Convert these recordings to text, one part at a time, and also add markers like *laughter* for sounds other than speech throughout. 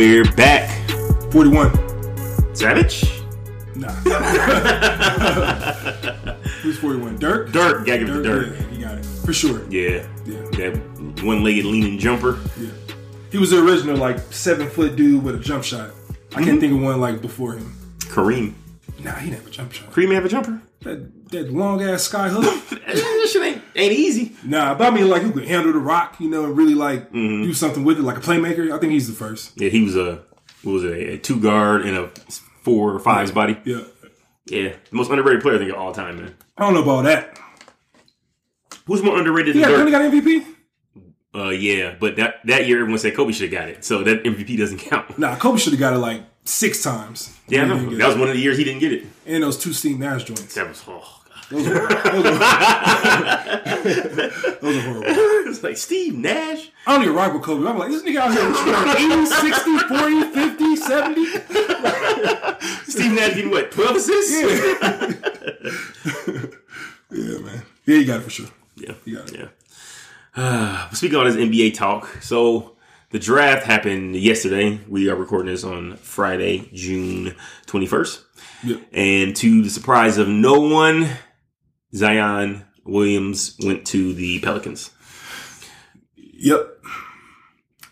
We're back. 41. Savage? Nah. *laughs* Who's 41? Dirk? Dirk, gotta give it to Dirk. Yeah, he got it. For sure. Yeah. Yeah. That one legged leaning jumper. Yeah. He was the original, like, seven foot dude with a jump shot. I can't mm-hmm. think of one, like, before him. Kareem. Nah, he didn't have a jump shot. Kareem have a jumper? That, that long ass sky hook. *laughs* that shit ain't, ain't easy. nah, but I mean, like, who could handle the rock, you know, and really, like, Mm-hmm. do something with it, like a playmaker. I think he's the first. Yeah, he was a what was it, a, two guard and a four or fives body. Yeah. Yeah, the most underrated player I think of all time, man. I don't know about that. Who's more underrated He than got, Dirk? got MVP? Uh, yeah, but that that year everyone said Kobe should have got it, so that MVP doesn't *laughs* count. Nah, Kobe should have got it, like, six times. Yeah, know. That it. was one of the years he didn't get it. And those two Steve Nash joints. That was oh. Those are, those are, those are horrible. it's like Steve Nash. I don't even rock with Kobe. I'm like, this nigga out here scoring 80, 60, 40, 50, 70. Steve Nash getting what? Twelve assists? Yeah. yeah, man. Yeah, you got it for sure. Yeah. You got it. Yeah. Uh, speaking on this NBA talk, so the draft happened yesterday. We are recording this on Friday, June 21st. Yep. And to the surprise of no one, Zion Williams went to the Pelicans. Yep.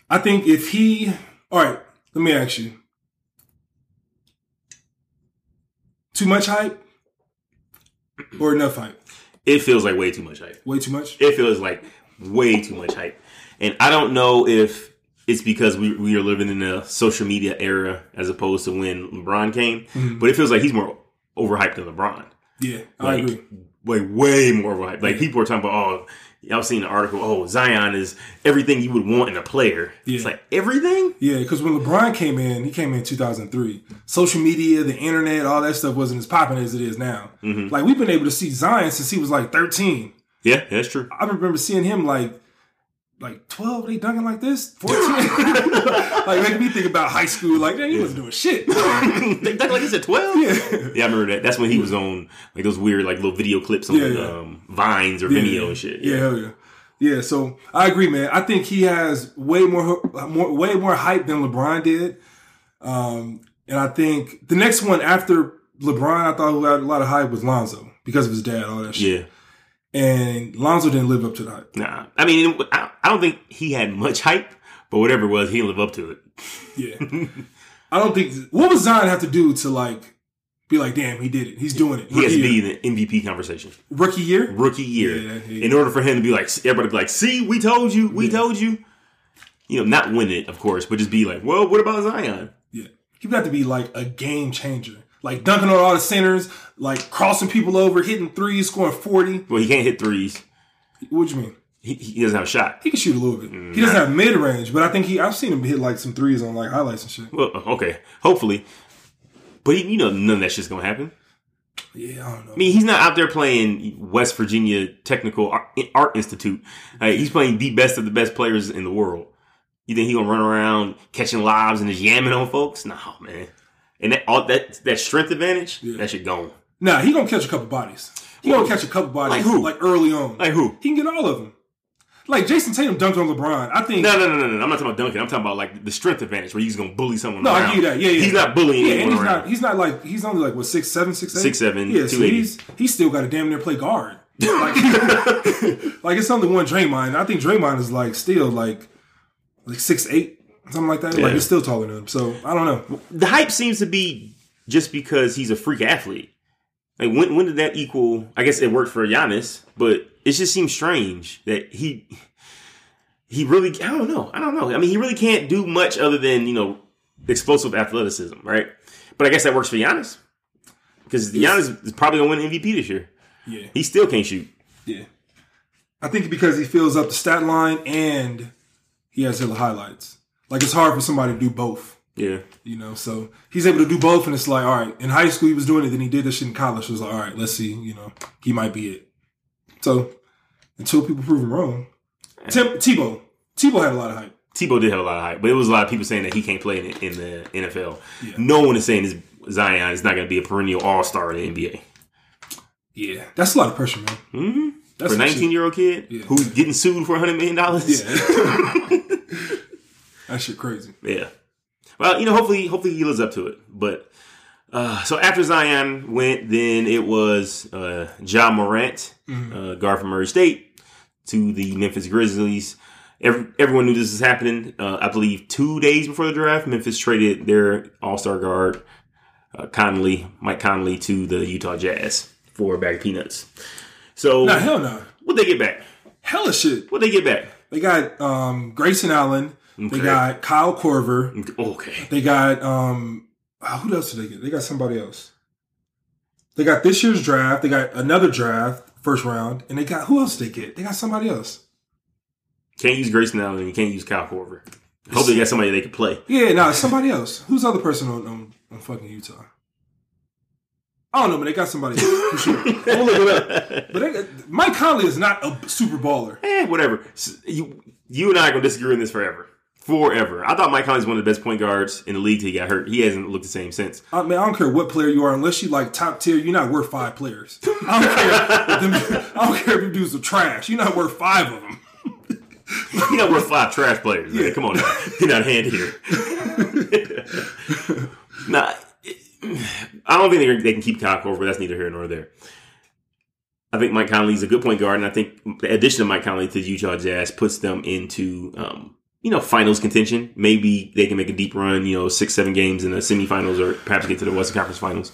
I think if he, all right, let me ask you. Too much hype or enough hype? It feels like way too much hype. Way too much? It feels like way too much hype. And I don't know if it's because we, we are living in a social media era as opposed to when LeBron came, mm-hmm. but it feels like he's more overhyped than LeBron. Yeah, I agree. Like way more overhyped. Like people are talking about, oh, I was seen an article, oh, Zion is everything you would want in a player. It's like everything? Yeah, because when LeBron came in, he came in 2003. Social media, the internet, all that stuff wasn't as popping as it is now. Mm-hmm. Like we've been able to see Zion since he was like 13. Yeah, that's true. I remember seeing him like like 12, they dunking like this, 14. *laughs* like making me think about high school. Like, man, he wasn't doing shit. *laughs* They talk like he's at 12? yeah. Yeah, I remember that. That's when he was on like those weird like little video clips on Yeah, yeah. Um, Vines or Vimeo and shit. Yeah, hell yeah. Yeah, so I agree, man. I think he has way more, more way more hype than LeBron did. Um, and I think the next one after LeBron, I thought who had a lot of hype was Lonzo because of his dad, all that shit. Yeah. And Lonzo didn't live up to that. Nah. I mean, I don't think he had much hype, but whatever it was, he didn't live up to it. Yeah. *laughs* I don't think what would Zion have to do to like be like, damn, he did it. He's doing it. He has Rookie to be year. in the MVP conversation. rookie year. Rookie year. Yeah, yeah. In order for him to be like, everybody be like, see, we told you, we Yeah. told you. You know, not win it, of course, but just be like, well, what about Zion? Yeah. He would have to be like a game changer. Like dunking on all the centers, like crossing people over, hitting threes, scoring 40. Well, he can't hit threes. What do you mean? He, he doesn't have a shot. He can shoot a little bit. He mm, doesn't have mid range, but I think he I've seen him hit like some threes on like highlights and shit. Well, uh, okay, hopefully. But he, you know, none of that shit's gonna happen. Yeah, I don't know. I mean, he's not out there playing West Virginia Technical Art, Art Institute. Like, he's playing the best of the best players in the world. You think he gonna run around catching lobs and just yamming on folks? No, man. And that all that that strength advantage, that shit gone. Nah, he gonna catch a couple bodies. He gonna catch a couple bodies Like who? like early on. Like who? He can get all of them. Like Jayson Tatum dunked on LeBron. I think No, no, no, no, no. I'm not talking about dunking. I'm talking about like the strength advantage where he's gonna bully someone. No, I around. give you that. Yeah, yeah. He's not bullying Yeah, and he's around. not. He's not like he's only like what six seven, six eight, Six, seven, Yeah, so he's he's still got to damn near play guard. *laughs* Like, *laughs* like it's only one Draymond. I think Draymond is like still like like six eight, something like that. Like Yeah. he's still taller than him. So I don't know. the hype seems to be just because he's a freak athlete. Like when when did that equal? I guess it worked for Giannis, but it just seems strange that he he really I don't know I don't know. I mean, he really can't do much other than you know explosive athleticism, right? But I guess that works for Giannis because Giannis is probably gonna win MVP this year. Yeah, He still can't shoot. yeah. I think because he fills up the stat line and he has the highlights. Like it's hard for somebody to do both. Yeah, You know, so he's able to do both, and it's like, all right. In high school, he was doing it, then he did this shit in college. It was like, all right, let's see. You know, he might be it. So until people prove him wrong, Tim, Tebow, Tebow had a lot of hype. Tebow did have a lot of hype, but it was a lot of people saying that he can't play in, in the NFL. Yeah. No one is saying this Zion is not going to be a perennial All Star in the NBA. Yeah, that's a lot of pressure, man. hmm That's For a 19 year old kid Yeah. who's getting sued for $100 million. Yeah. *laughs* *laughs* That shit crazy. Yeah. Well, you know, hopefully, hopefully he lives up to it. But uh, so after Zion went, then it was uh, Ja Morant, uh, guard from Murray State, to the Memphis Grizzlies. Every, everyone knew this was happening. Uh, I believe two days before the draft, Memphis traded their All Star guard uh, Conley, Mike Conley, to the Utah Jazz for a bag of peanuts. So Nah, hell no. what they get back? Hella shit. What they get back? They got um, Grayson Allen. They got Kyle Korver. Okay. They got um, oh, who else did they get? They got somebody else. They got this year's draft. They got another draft, first round, and they got who else did they get? They got somebody else. Can't use Grayson Allen and you can't use Kyle Korver. Hope they got somebody they can play. Yeah, no, somebody else. Who's the other person on, on, on fucking Utah? I don't know, but they got somebody else, for sure. *laughs* I'm look it up. But they Mike Conley is not a super baller. Eh, whatever. S- You, you and I are gonna disagree on this forever. Forever. I thought Mike Conley's one of the best point guards in the league he got hurt. He hasn't looked the same since. I mean, I don't care what player you are, unless you like top tier, you're not worth five players. I don't care. if them- I don't care if you dudes are trash. You're not worth five of them. He's not worth five trash players. Man. Come on now. Get out of hand here. *laughs* nah, I don't think they, they can keep Kyle Korver. That's neither here nor there. I think Mike Conley's a good point guard, and I think the addition of Mike Conley to the Utah Jazz puts them into, um, you know, finals contention. Maybe they can make a deep run, you know, six, seven games in the semifinals, or perhaps get to the Western Conference Finals.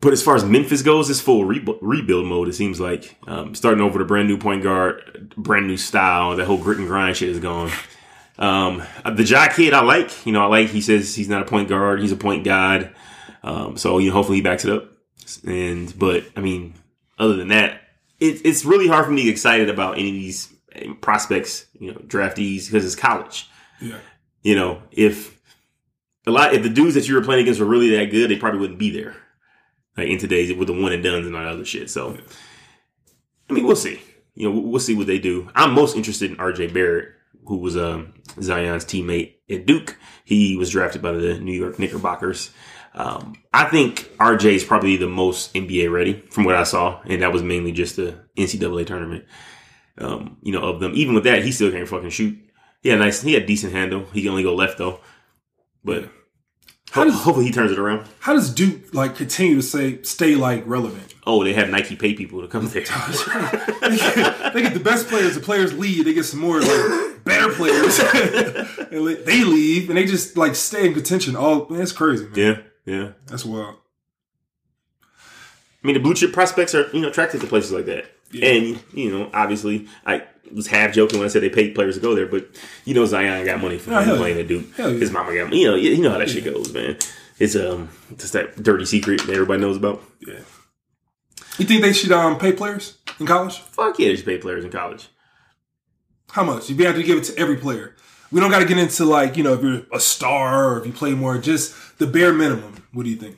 But as far as Memphis goes, it's full rebu- rebuild mode. It seems like um, starting over the brand new point guard, brand new style. That whole grit and grind shit is gone. Um, the Ja kid, I like. You know, I like. He says he's not a point guard; he's a point guard. Um, so you know, hopefully he backs it up. And but I mean, other than that, it, it's really hard for me to get excited about any of these prospects. You know, draftees because it's college. Yeah. You know, if a lot, if the dudes that you were playing against were really that good, they probably wouldn't be there. Like in today's with the one and dones and all that other shit. So, I mean, we'll see. You know, we'll see what they do. I'm most interested in RJ Barrett, who was um, Zion's teammate at Duke. He was drafted by the New York Knickerbockers. Um, I think RJ is probably the most NBA ready from what I saw, and that was mainly just the NCAA tournament. Um, you know, of them. Even with that, he still can't fucking shoot. He had nice. He had a decent handle. He can only go left though. But How ho- does- hopefully he turns it around. How does Duke like continue to say stay like relevant? Oh, they have Nike pay people to come there. *laughs* they, get, they get the best players. The players leave. They get some more like better players. *laughs* they- they leave and they just like stay in contention. All man, it's crazy, man. yeah, yeah. That's wild. I mean, the blue chip prospects are you know attracted to places like that, Yeah. and you know, obviously, I was half joking when I said they paid players to go there, but you know, Zion got money for Oh, playing yeah. at Duke. Hell yeah. His mama got, money. you know, you know how that shit goes, man. It's um, just that dirty secret that everybody knows about. Yeah. You think they should um pay players in college? Fuck yeah, they should pay players in college. How much? You have to give it to every player. We don't got to get into like you know if you're a star or if you play more. Just the bare minimum. What do you think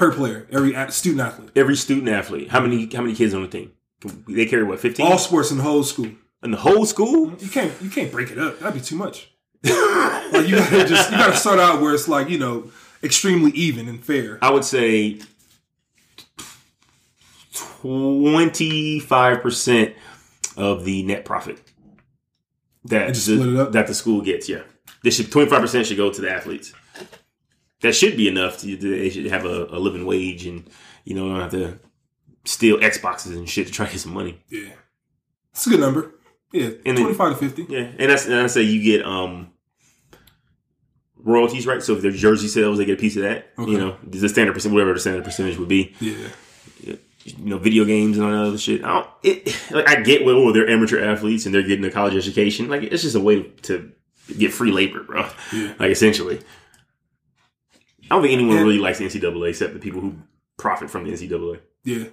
per player? Every student athlete, Every student athlete, how many how many kids on the team? They carry what fifteen all sports in the whole school. in the whole school. You can't you can't break it up. That'd be too much. *laughs* like you gotta just you gotta start out where it's like you know extremely even and fair. I would say twenty five percent of the net profit that just the, split it up? that the school gets. Yeah, this should twenty five percent should go to the athletes. That should be enough. To, they should have a, a living wage, and you know don't have to steal Xboxes and shit to try to get some money. Yeah, it's a good number. Yeah, And then- twenty five to fifty. Yeah, and that's and I say you get um royalties, right? So if there's jersey sales, they get a piece of that. Okay. You know, the standard percent, whatever the standard percentage would be. Yeah, you know, video games and all that other shit. I don't, it, like, I get, well, oh, they're amateur athletes and they're getting a college education. Like, it's just a way to get free labor, bro. Yeah. Like, essentially. I don't think anyone And- really likes the NCAA except the people who profit from the NCAA. yeah,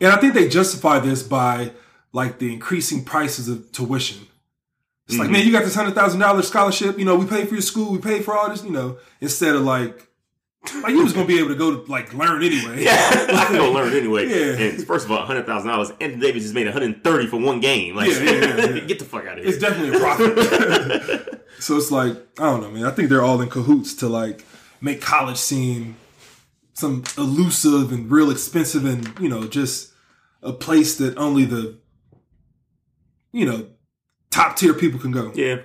and I think they justify this by like the increasing prices of tuition. It's like, Mhm. man, you got this hundred thousand dollars scholarship. You know, we pay for your school, we pay for all this. You know, instead of like, like you was gonna be able to go to like learn anyway. Yeah, I can go learn anyway. *laughs* Yeah. And first of all, hundred thousand dollars. Anthony Davis just made one hundred thirty for one game. Like, yeah, yeah, yeah. *laughs* get the fuck out of here. It's definitely a profit. *laughs* so it's like I don't know, man. I think they're all in cahoots to like make college seem some elusive and real expensive and you know just a place that only the you know top tier people can go. Yeah.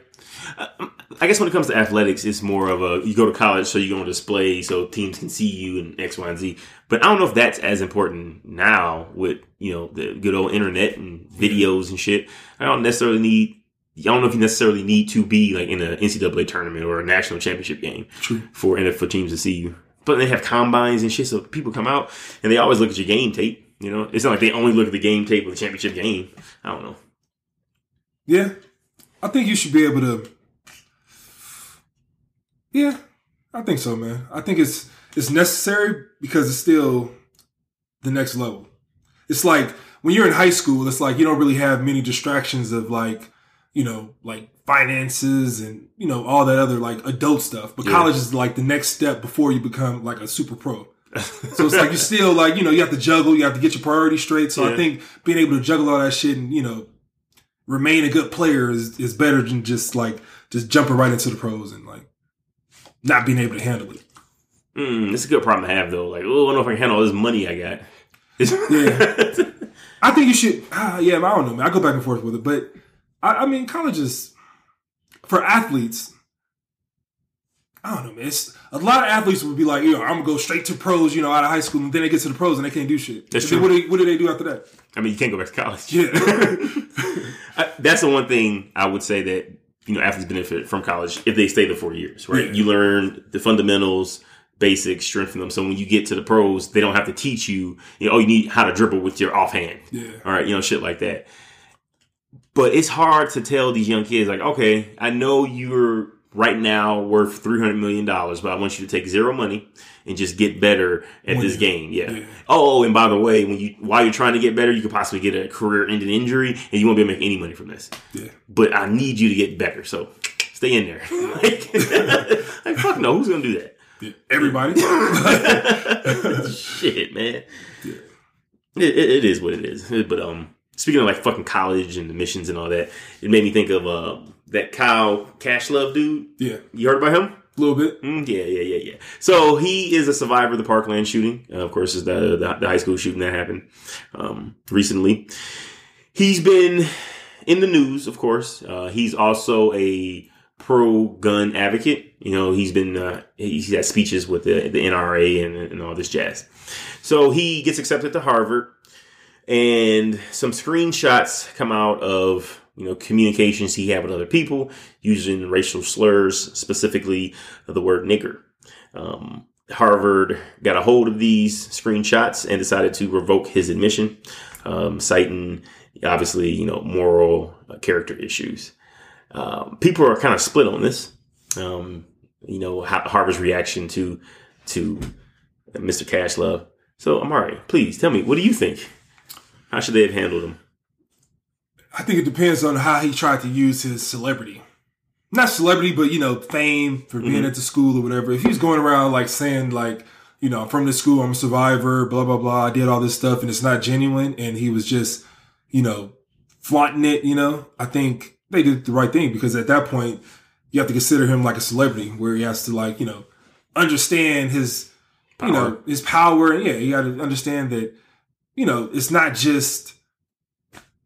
Uh, I guess when it comes to athletics, it's more of a you go to college so you go on display so teams can see you and X, Y, and Z. But I don't know if that's as important now with you know the good old internet and videos and shit. I don't necessarily need. I don't know if you necessarily need to be like in an NCAA tournament or a national championship game True. for for teams to see you. But they have combines and shit, so people come out and they always look at your game tape. You know, it's not like they only look at the game tape of the championship game. I don't know. Yeah, I think you should be able to. Yeah, I think so, man. I think it's it's necessary because it's still the next level. It's like when you're in high school, it's like you don't really have many distractions of like, you know, like finances and you know all that other like adult stuff. But Yeah. college is like the next step before you become like a super pro. So it's like you still like you know you have to juggle, you have to get your priorities straight. So Yeah. I think being able to juggle all that shit and you know remain a good player is is better than just like just jumping right into the pros and like not being able to handle it. Mm, it's a good problem to have though. Like, oh, I don't know if I can handle all this money I got. *laughs* Yeah. I think you should. Ah, yeah, I don't know, man. I go back and forth with it, but I, I mean, college is for athletes. I don't know, man. It's, a lot of athletes would be like, "Yo, I'm gonna go straight to pros," you know, out of high school, and then they get to the pros and they can't do shit. That's And true. What do, they, what do they do after that? I mean, you can't go back to college. Yeah. *laughs* *laughs* I- That's the one thing I would say that you know athletes benefit from college if they stay the four years, right? Yeah. You learn the fundamentals, basics, strengthen them. So when you get to the pros, they don't have to teach you. You know, oh, you need how to dribble with your offhand. Yeah. All right, you know, shit like that. But it's hard to tell these young kids, like, okay, I know you're right now worth three hundred million dollars, but I want you to take zero money and just get better at Win this it. game. Yeah. Yeah. Oh, and by the way, when you while you're trying to get better, you could possibly get a career-ending injury, and you won't be able to make any money from this. Yeah. But I need you to get better, so stay in there. *laughs* like, *laughs* like, fuck no, who's gonna do that? yeah. Everybody. *laughs* Shit, man. It, it, it is what it is. But um, speaking of like fucking college and admissions and all that, it made me think of uh that Kyle Kashuv dude. yeah. You heard about him? A little bit. Mm, yeah, yeah, yeah, yeah. So he is a survivor of the Parkland shooting. Uh, of course, is the, the the high school shooting that happened um, recently. He's been in the news, of course. Uh, he's also a pro gun advocate. You know, he's been uh, he's had speeches with the, the NRA and, and all this jazz. So he gets accepted to Harvard, and some screenshots come out of you know communications he had with other people using racial slurs, specifically the word nigger. Um, Harvard got a hold of these screenshots and decided to revoke his admission, um, citing obviously you know moral uh, character issues. Um, people are kind of split on this. Um, you know Harvard's reaction to to Mr. Kashuv. So Amari, please tell me, what do you think? How should they have handled him? I think it depends on how he tried to use his celebrity. Not celebrity, but you know, fame for being Mhm. at the school or whatever. If he's going around like saying like, you know, I'm from this school, I'm a survivor, blah blah blah, I did all this stuff and it's not genuine and he was just, you know, flaunting it, you know, I think they did the right thing because at that point you have to consider him like a celebrity where he has to like, you know, understand his you know, his power and yeah, you gotta understand that, you know, it's not just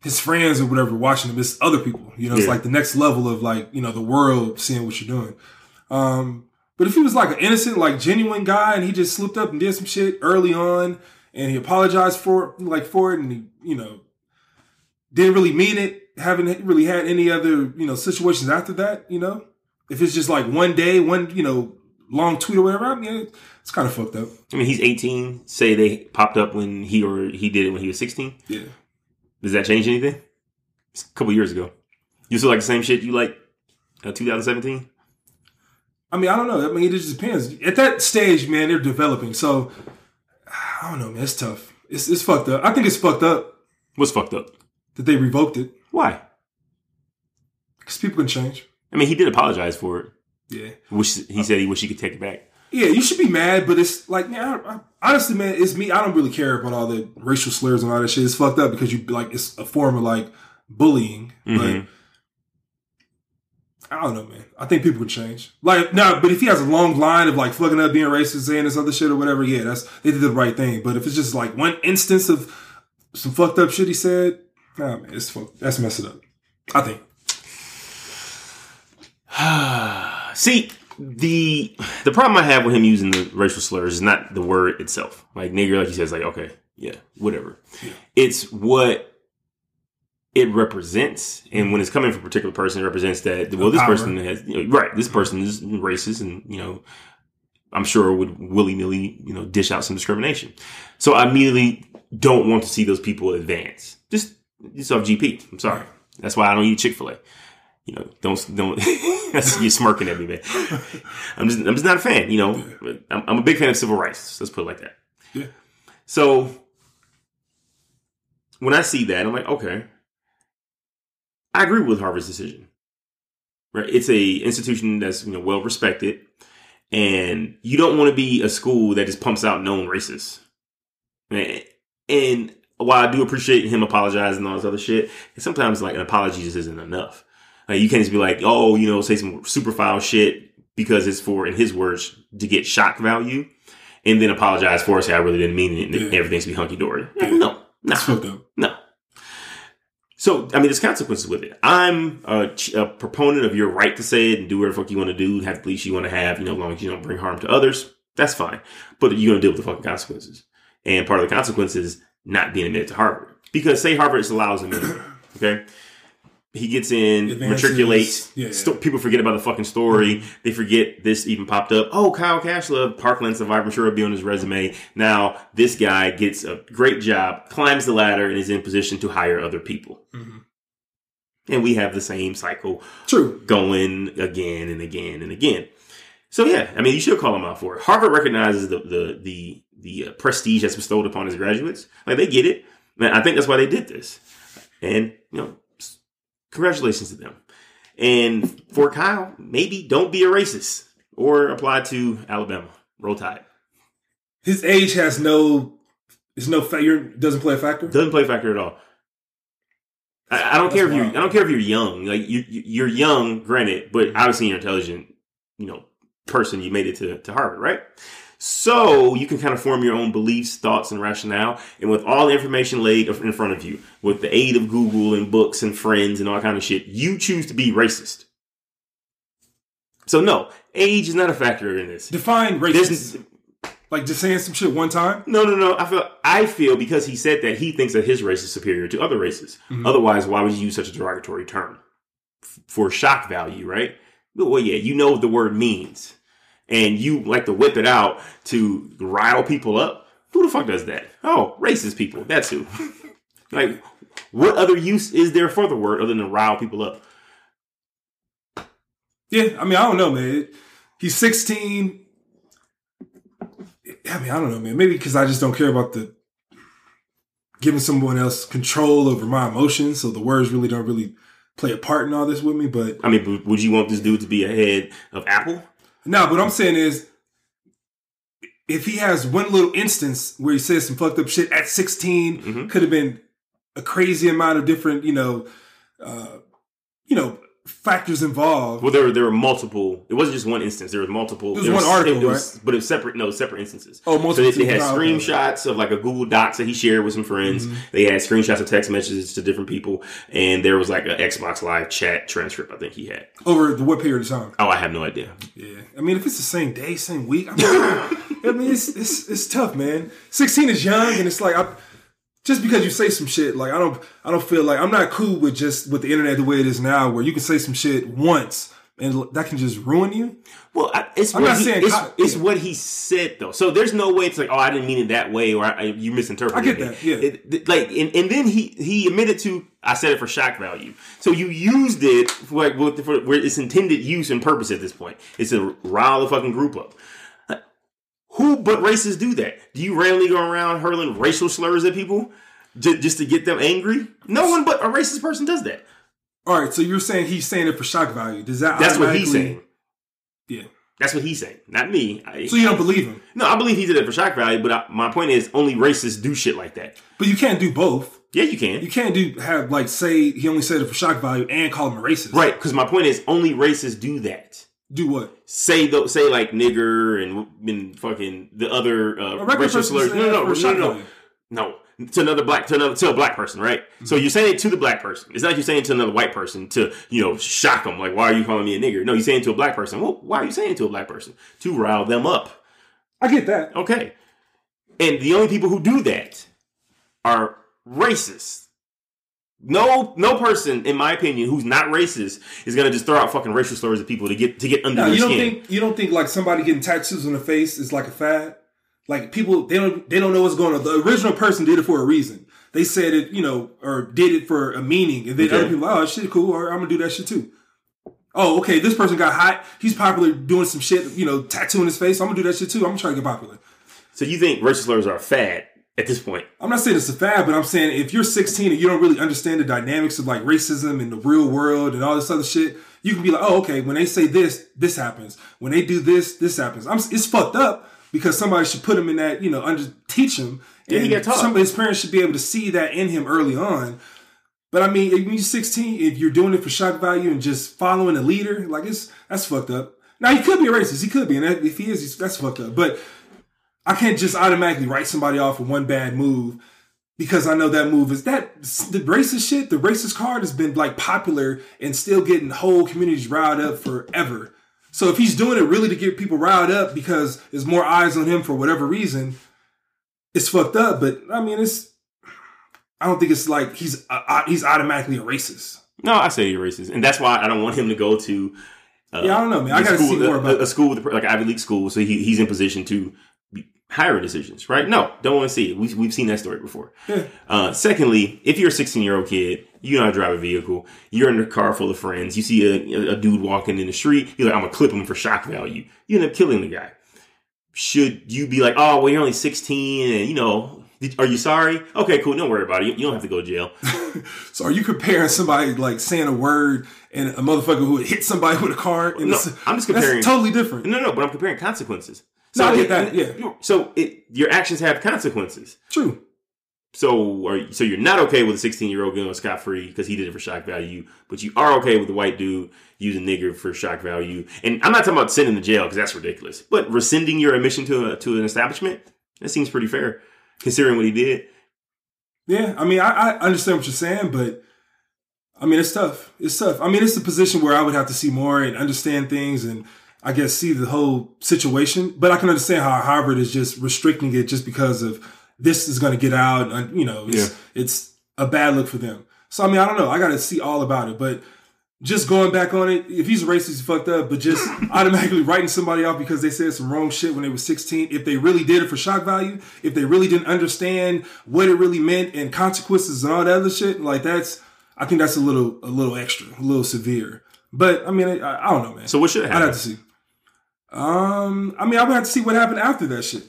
his friends or whatever watching him, it's other people. You know, it's like the next level of like, you know, the world seeing what you're doing. Um, but if he was like an innocent, like genuine guy and he just slipped up and did some shit early on and he apologized for like for it and he, you know, didn't really mean it, haven't really had any other, you know, situations after that, you know? If it's just like one day, one, you know, long tweet or whatever, I mean, it's kind of fucked up. I mean, he's 18. Say they popped up when he or he did it when he was 16. Yeah. Does that change anything? It's a couple years ago. You still like the same shit you like uh, 2017? I mean, I don't know. I mean, it just depends. At that stage, man, they're developing. So I don't know, man. It's tough. It's it's fucked up. I think it's fucked up What's fucked up? that they revoked it Why? because people can change. I mean, he did apologize for it. Yeah, Wish he said he wish he could take it back. yeah. You should be mad, but it's like, man, I, I, honestly, man, it's me. I don't really care about all the racial slurs and all that shit. It's fucked up because you like it's a form of like bullying. Mhm. But I don't know, man. I think people can change. Like, no, but if he has a long line of like fucking up, being racist, saying this other shit or whatever, yeah, that's they did the right thing. But if it's just like one instance of some fucked up shit he said, nah, man, it's fuck, that's messed up. I think. *sighs* *sighs* *sighs* See, the the problem I have with him using the racial slurs is not the word itself. Like nigger, like he says, like okay, yeah, whatever. Yeah. It's what it represents, and when it's coming from a particular person, it represents that well, this Power. person has you know, right. This person is racist, and you know, I'm sure would willy nilly you know dish out some discrimination. So I immediately don't want to see those people advance. Just just off GP. I'm sorry. That's why I don't eat Chick Fil A. You know, don't don't. *laughs* that's you smirking at me, man. *laughs* I'm just I'm just not a fan. You know, I'm, I'm a big fan of civil rights. Let's put it like that. Yeah. So when I see that, I'm like, okay, I agree with Harvard's decision. Right? It's a institution that's you know well respected, and you don't want to be a school that just pumps out known racists. And, and while I do appreciate him apologizing and all this other shit, sometimes like an apology just isn't enough. Like you can't just be like, oh, you know, say some super foul shit because it's for, in his words, to get shock value, and then apologize for it. Say I really didn't mean it. And Yeah. everything's be hunky dory. Yeah. No, no, That's fucked up. no. So, I mean, there's consequences with it. I'm a, a proponent of your right to say it and do whatever the fuck you want to do, have the beliefs you want to have, you know, as long as you don't bring harm to others. That's fine. But you're going to deal with the fucking consequences. And part of the consequences is not being admitted to Harvard. Because say Harvard allows in, *clears throat* okay? He gets in, Advances. matriculates. Yeah, yeah. sto- people forget about the fucking story. They forget this even popped up. Oh, Kyle Kashuv, Parkland survivor. I'm sure it'll be on his resume. Now this guy gets a great job, climbs the ladder, and is in position to hire other people. Mhm. And we have the same cycle True. going again and again and again. So yeah, I mean, you should call him out for it. Harvard recognizes the the the the uh, prestige that's bestowed upon its graduates. Like they get it. Man, I think that's why they did this. And you know, congratulations to them. And for Kyle, maybe don't be a racist or apply to Alabama. Roll Tide. His age has no. Is no factor. Doesn't play a factor. Doesn't play a factor at all. I, I don't That's care if you're. I don't care if you're young. Like you, you- you're young, granted, but obviously you're intelligent. You know, person. You made it to to Harvard, right? So you can kind of form your own beliefs, thoughts, and rationale. And with all the information laid in front of you, with the aid of Google and books and friends and all kind of shit, you choose to be racist. So no, age is not a factor in this. Define racist. Like just saying some shit one time. no, no, no. I feel I feel because he said that he thinks that his race is superior to other races. Mhm. Otherwise, why would you use such a derogatory term F- for shock value, right? Well, yeah, you know what the word means, and you like to whip it out to rile people up. Who the fuck does that? Oh, racist people. That's *laughs* who. like, what other use is there for the word other than to rile people up? Yeah, I mean, I don't know, man. He's 16. I mean, I don't know, man. Maybe because I just don't care about the giving someone else control over my emotions, so the words really don't really play a part in all this with me. But I mean, would you want this dude to be ahead of Apple? No, what I'm saying is, if he has one little instance where he says some fucked up shit at 16, Mhm. could have been a crazy amount of different, you know, uh, you know, factors involved. Well, there were there were multiple. It wasn't just one instance. There was multiple. It was one article, it was- but it was separate. No, separate instances. Oh, So multiple. they, they had screenshots of like a Google Docs that he shared with some friends. Mhm. They had screenshots of text messages to different people, and there was like an Xbox Live chat transcript. I think he had. over the what period of time? Oh, I have no idea. Yeah, I mean, if it's the same day, same week, I mean, *laughs* I mean, it's it's it's tough, man. Sixteen is young, and it's like I, just because you say some shit, like I don't I don't feel like I'm not cool with just with the internet the way it is now, where you can say some shit once and that can just ruin you. Well, I, it's I'm what not he, saying it's, co- it's yeah. what he said though. So there's no way it's like, oh, I didn't mean it that way, or I, you misinterpreted. I get it. that, yeah. It- like, and, and then he he admitted to, I said it for shock value. So you used it for like for, for where its intended use and purpose at this point. It's to rile the fucking group up. Who but racists do that? Do you randomly go around hurling racial slurs at people just, just to get them angry? No one but a racist person does that. All right, so you're saying he's saying it for shock value. Does that That's what he's saying. Yeah. That's what he's saying, not me. I, So you don't believe him, No, I believe he did it for shock value, but I, my point is only racists do shit like that. but you can't do both. Yeah, you can. You can't do have like say he only said it for shock value and call him a racist. right, because my point is only racists do that. Do what? Say though, say like nigger and, and fucking the other uh, racial slurs. No, no, no, no, no, no. to another black to another to a black person, right? Mm-hmm. So you're saying it to the black person. It's not like you're saying it to another white person to you know shock them. Like, why are you calling me a nigger? No, you're saying it to a black person. Well, why are you saying it to a black person? To rile them up. I get that. Okay. And the only people who do that are racist. No, no person, in my opinion, who's not racist is gonna just throw out fucking racial stories at people to get to get under No, their you don't skin. think you don't think like somebody getting tattoos on the face is like a fad? Like people they don't they don't know what's going on. The original person did it for a reason. They said it, you know, or did it for a meaning, and then Okay. other people, oh shit, cool, or I'm gonna do that shit too. Oh, okay, this person got hot. He's popular doing some shit, you know, tattooing his face. I'm gonna do that shit too. I'm gonna try to get popular. so you think racial slurs are a fad at this point? I'm not saying it's a fad, but I'm saying if you're 16 and you don't really understand the dynamics of like racism in the real world and all this other shit, you can be like, oh, okay, when they say this, this happens. When they do this, this happens. I'm, it's fucked up because somebody should put him in that, you know, under teach him. Yeah, he and got taught. Some his parents should be able to see that in him early on. But I mean, when you're 16, if you're doing it for shock value and just following a leader, like it's that's fucked up. Now he could be a racist. He could be, and if he is, that's fucked up. But I can't just automatically write somebody off for one bad move because I know that move is that the racist shit. The racist card has been like popular and still getting whole communities riled up forever. So if he's doing it really to get people riled up because there's more eyes on him for whatever reason, it's fucked up. But I mean, it's I don't think it's like he's uh, uh, he's automatically a racist. No, I say you're racist, and that's why I don't want him to go to. Uh, Yeah, I don't know, man. I gotta school- see more a- about a, a school with like Ivy League school, so he, he's in position to hiring decisions, right? No, don't want to see it. We, we've seen that story before. Uh, secondly, if you're a 16 year old kid, you know how to drive a vehicle, you're in a car full of friends, you see a, a dude walking in the street, you're like, I'm gonna clip him for shock value. You end up killing the guy. Should you be like, oh, well, you're only 16 and you know, did- are you sorry? Okay, cool. Don't worry about it. You, you don't have to go to jail. *laughs* So are you comparing somebody like saying a word and a motherfucker who would hit somebody with a car? No, I'm just comparing- totally different. No, no, but I'm comparing consequences. No, I get that, yeah. So it, your actions have consequences. True. So, are, so you're not okay with a 16 year old going scot free because he did it for shock value, but you are okay with the white dude using nigger for shock value. And I'm not talking about sending to jail because that's ridiculous, but rescinding your admission to a, to an establishment that seems pretty fair considering what he did. Yeah, I mean, I, I understand what you're saying, but I mean, it's tough. It's tough. I mean, it's a position where I would have to see more and understand things and I guess see the whole situation. But I can understand how Harvard is just restricting it just because of this is going to get out. And, you know, it's, Yeah. it's a bad look for them. So, I mean, I don't know. I got to see all about it. But just going back on it, if he's a racist, he's fucked up. But just *laughs* automatically writing somebody off because they said some wrong shit when they were 16, if they really did it for shock value, if they really didn't understand what it really meant and consequences and all that other shit, like that's, I think that's a little, a little extra, a little severe. But I mean, I, I don't know, man. So, what should I'd happen? have to see. Um, I mean, I would have to see what happened after that shit.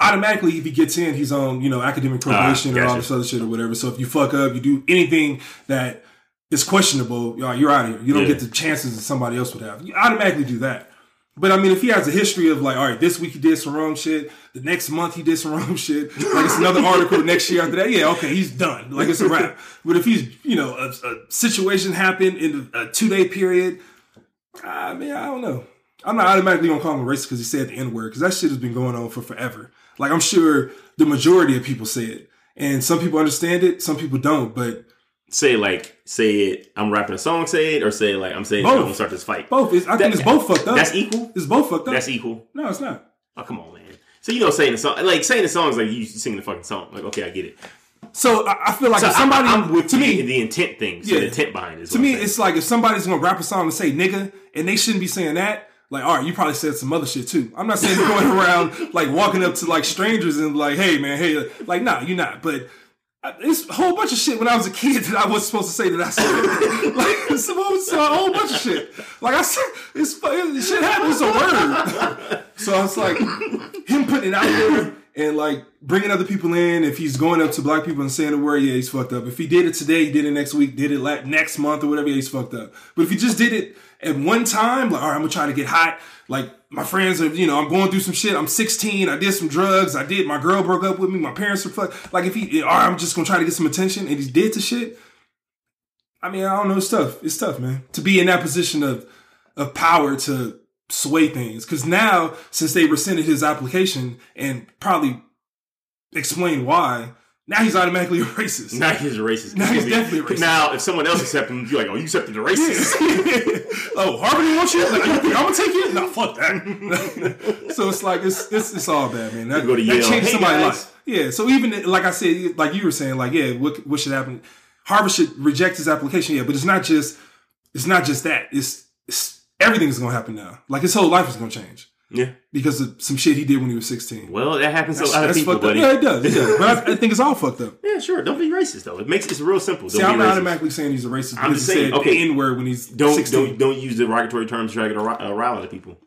Automatically, if he gets in, he's on you know academic probation or all Ah, this other shit or whatever. So if you fuck up, you do anything that is questionable, you're out of here. You don't Yeah. get the chances that somebody else would have. You automatically do that. But I mean, if he has a history of like, all right, this week he did some wrong shit, the next month he did some *laughs* wrong shit, like it's another article next year after that, yeah, okay, he's done. Like it's a wrap. But if he's, you know, a, a situation happened in a two day period, I mean, I don't know. I'm not automatically gonna call him a racist because he said the N word because that shit has been going on for forever. Like I'm sure the majority of people say it, and some people understand it, some people don't. But Say like, say it. I'm rapping a song. Say it, or say like, I'm saying Both. I'm gonna start this fight. both, is, I think it's both fucked up. That's equal. It's both fucked up. That's equal. no, it's not. Oh, come on, man. So you know, saying the song, like saying the song is like you singing the fucking song. Like, okay, I get it. So I, I feel like So if somebody, I, with to me, the intent thing. So Yeah. the intent behind it. To me, it's like if somebody's gonna rap a song and say nigga, and they shouldn't be saying that. Like, all right, you probably said some other shit too. I'm not saying *laughs* going around like walking up to like strangers and like, hey man, hey, like, nah, you're not. But I- it's a whole bunch of shit when I was a kid that I was supposed to say that I said. *laughs* like, it's a whole, bunch of shit. Like I said, it's shit happens. It's a word. *laughs* so it's like him putting it out there and like bringing other people in. If he's going up to black people and saying the word, yeah, he's fucked up. If he did it today, he did it next week, did it next month or whatever, yeah, he's fucked up. But if he just did it at one time, like, all right, I'm gonna try to get hot. Like my friends are, you know, I'm going through some shit. I'm 16. I did some drugs. I did. My girl broke up with me. My parents are fuck. Like if he, all right, I'm just gonna try to get some attention, and he did to shit. I mean, I don't know. It's tough. It's tough, man, to be in that position of of power to sway things. Because now, since they rescinded his application and probably explain why, now he's automatically a racist. Now he's a racist. Now he's definitely racist. Now, if someone else accepts him, you're like, oh, you accepted the racist. *laughs* oh, Harvard didn't want you? Like, you think I'm gonna take you? No, fuck that. *laughs* so it's like it's it's, it's all bad, man. That, go to that Yale. changed Hey, somebody's life. Yeah. So even like I said, like you were saying, like yeah, what what should happen? Harvard should reject his application. Yeah, but it's not just it's not just that. It's, it's everything's gonna happen now. Like his whole life is gonna change yeah. because of some shit he did when he was 16. Well, that happens to a lot of that's people, up. buddy. Yeah, it does. It does. But I, I think it's all fucked up. Yeah, sure. Don't be racist though. It makes it's real simple. Don't See, I'm be not racist. automatically saying he's a racist I'm just saying, okay, N word when he's Don't 16. don't don't use derogatory terms dragging try to get a, a rile out of people.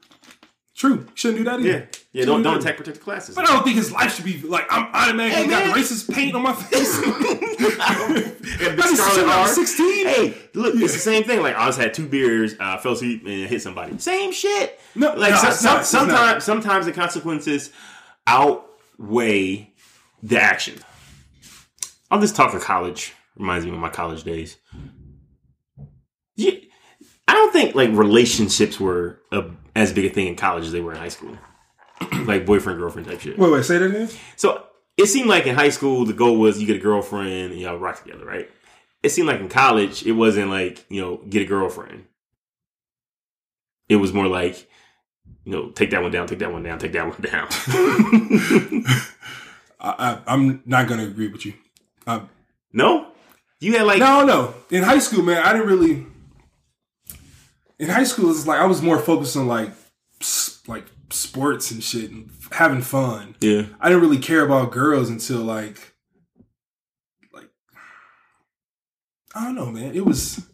True. Shouldn't do that either. Yeah, yeah. Shouldn't Don't do don't that. attack protected classes. But I don't think his life should be like I'm automatically Hey, got racist paint on my face. Yeah, big I just Scarlet said I was R. 16. Hey, look, it's the same thing. Like I just had two beers, uh, fell asleep, and hit somebody. Same shit. No, like no, so- so- not, it's not. sometimes, sometimes the consequences outweigh the action. I'll just talk of college. Reminds me of my college days. Yeah, I don't think like relationships were a, as big a thing in college as they were in high school. *clears throat* like boyfriend girlfriend type shit. Wait, wait, say that again. So it seemed like in high school the goal was you get a girlfriend and y'all rock together, right? It seemed like in college it wasn't like you know get a girlfriend. It was more like you know take that one down, take that one down, take that *laughs* one down. *laughs* I, I, I'm not gonna agree with you. Um, no, you had like no, no. In high school, man, I didn't really. In high school, it's like I was more focused on like, like sports and shit and having fun. yeah I didn't really care about girls until like, like, I don't know, man. It was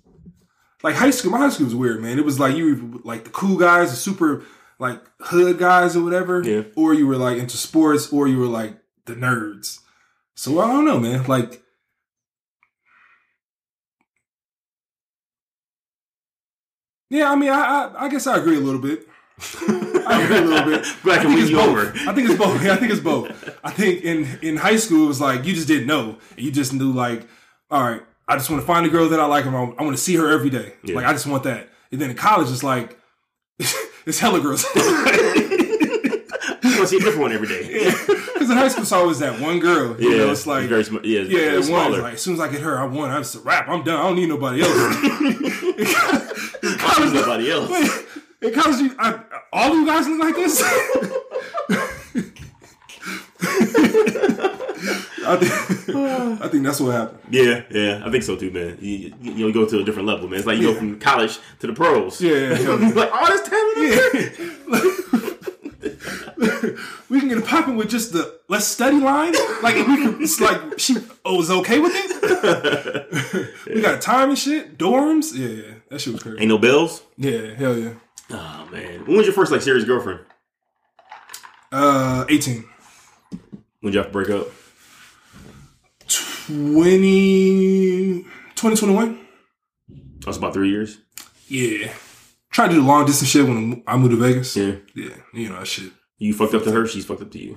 like high school. My high school was weird, man. It was like you were like the cool guys, the super like hood guys or whatever, Yeah. or you were like into sports, or you were like the nerds. So I don't know, man. Like. Yeah, I mean, I, I I guess I agree a little bit. *laughs* I agree a little bit. *laughs* Glad I can think win it's you both. over. I think it's both. Yeah, I think it's both. I think in in high school it was like you just didn't know. You just knew like, all right, I just want to find a girl that I like I want to see her every day. Yeah. Like I just want that. And then in college it's like *laughs* it's hella girls. Want to see a different one every day. *laughs* Because in high school it's always that one girl. You know, it's like very sm- yeah, yeah, very one. Like, as soon as I get her, I won. I just a rap. I'm done. I don't need nobody else. *laughs* college, nobody else. *laughs* in college, you, I, all of you guys look like this. I think, I think that's what happened. Yeah, yeah, I think so too, man. You, you, you go to a different level, man. It's like you Yeah. go from college to the pros. Yeah, yeah, yeah. like all this talent. there? *laughs* we can get it popping with just the let's study line. Like if we can, it's like she oh was okay with it. *laughs* we got time and shit, dorms. Yeah, yeah, that shit was crazy. Ain't no bills. Yeah, hell yeah. Oh man, when was your first like serious girlfriend? Uh, eighteen. When did you have to break up? 20, 2021? That was about three years. Yeah. Trying to do the long distance shit when I moved to Vegas. Yeah, Yeah, you know that shit. you fucked up to her. She's fucked up to you.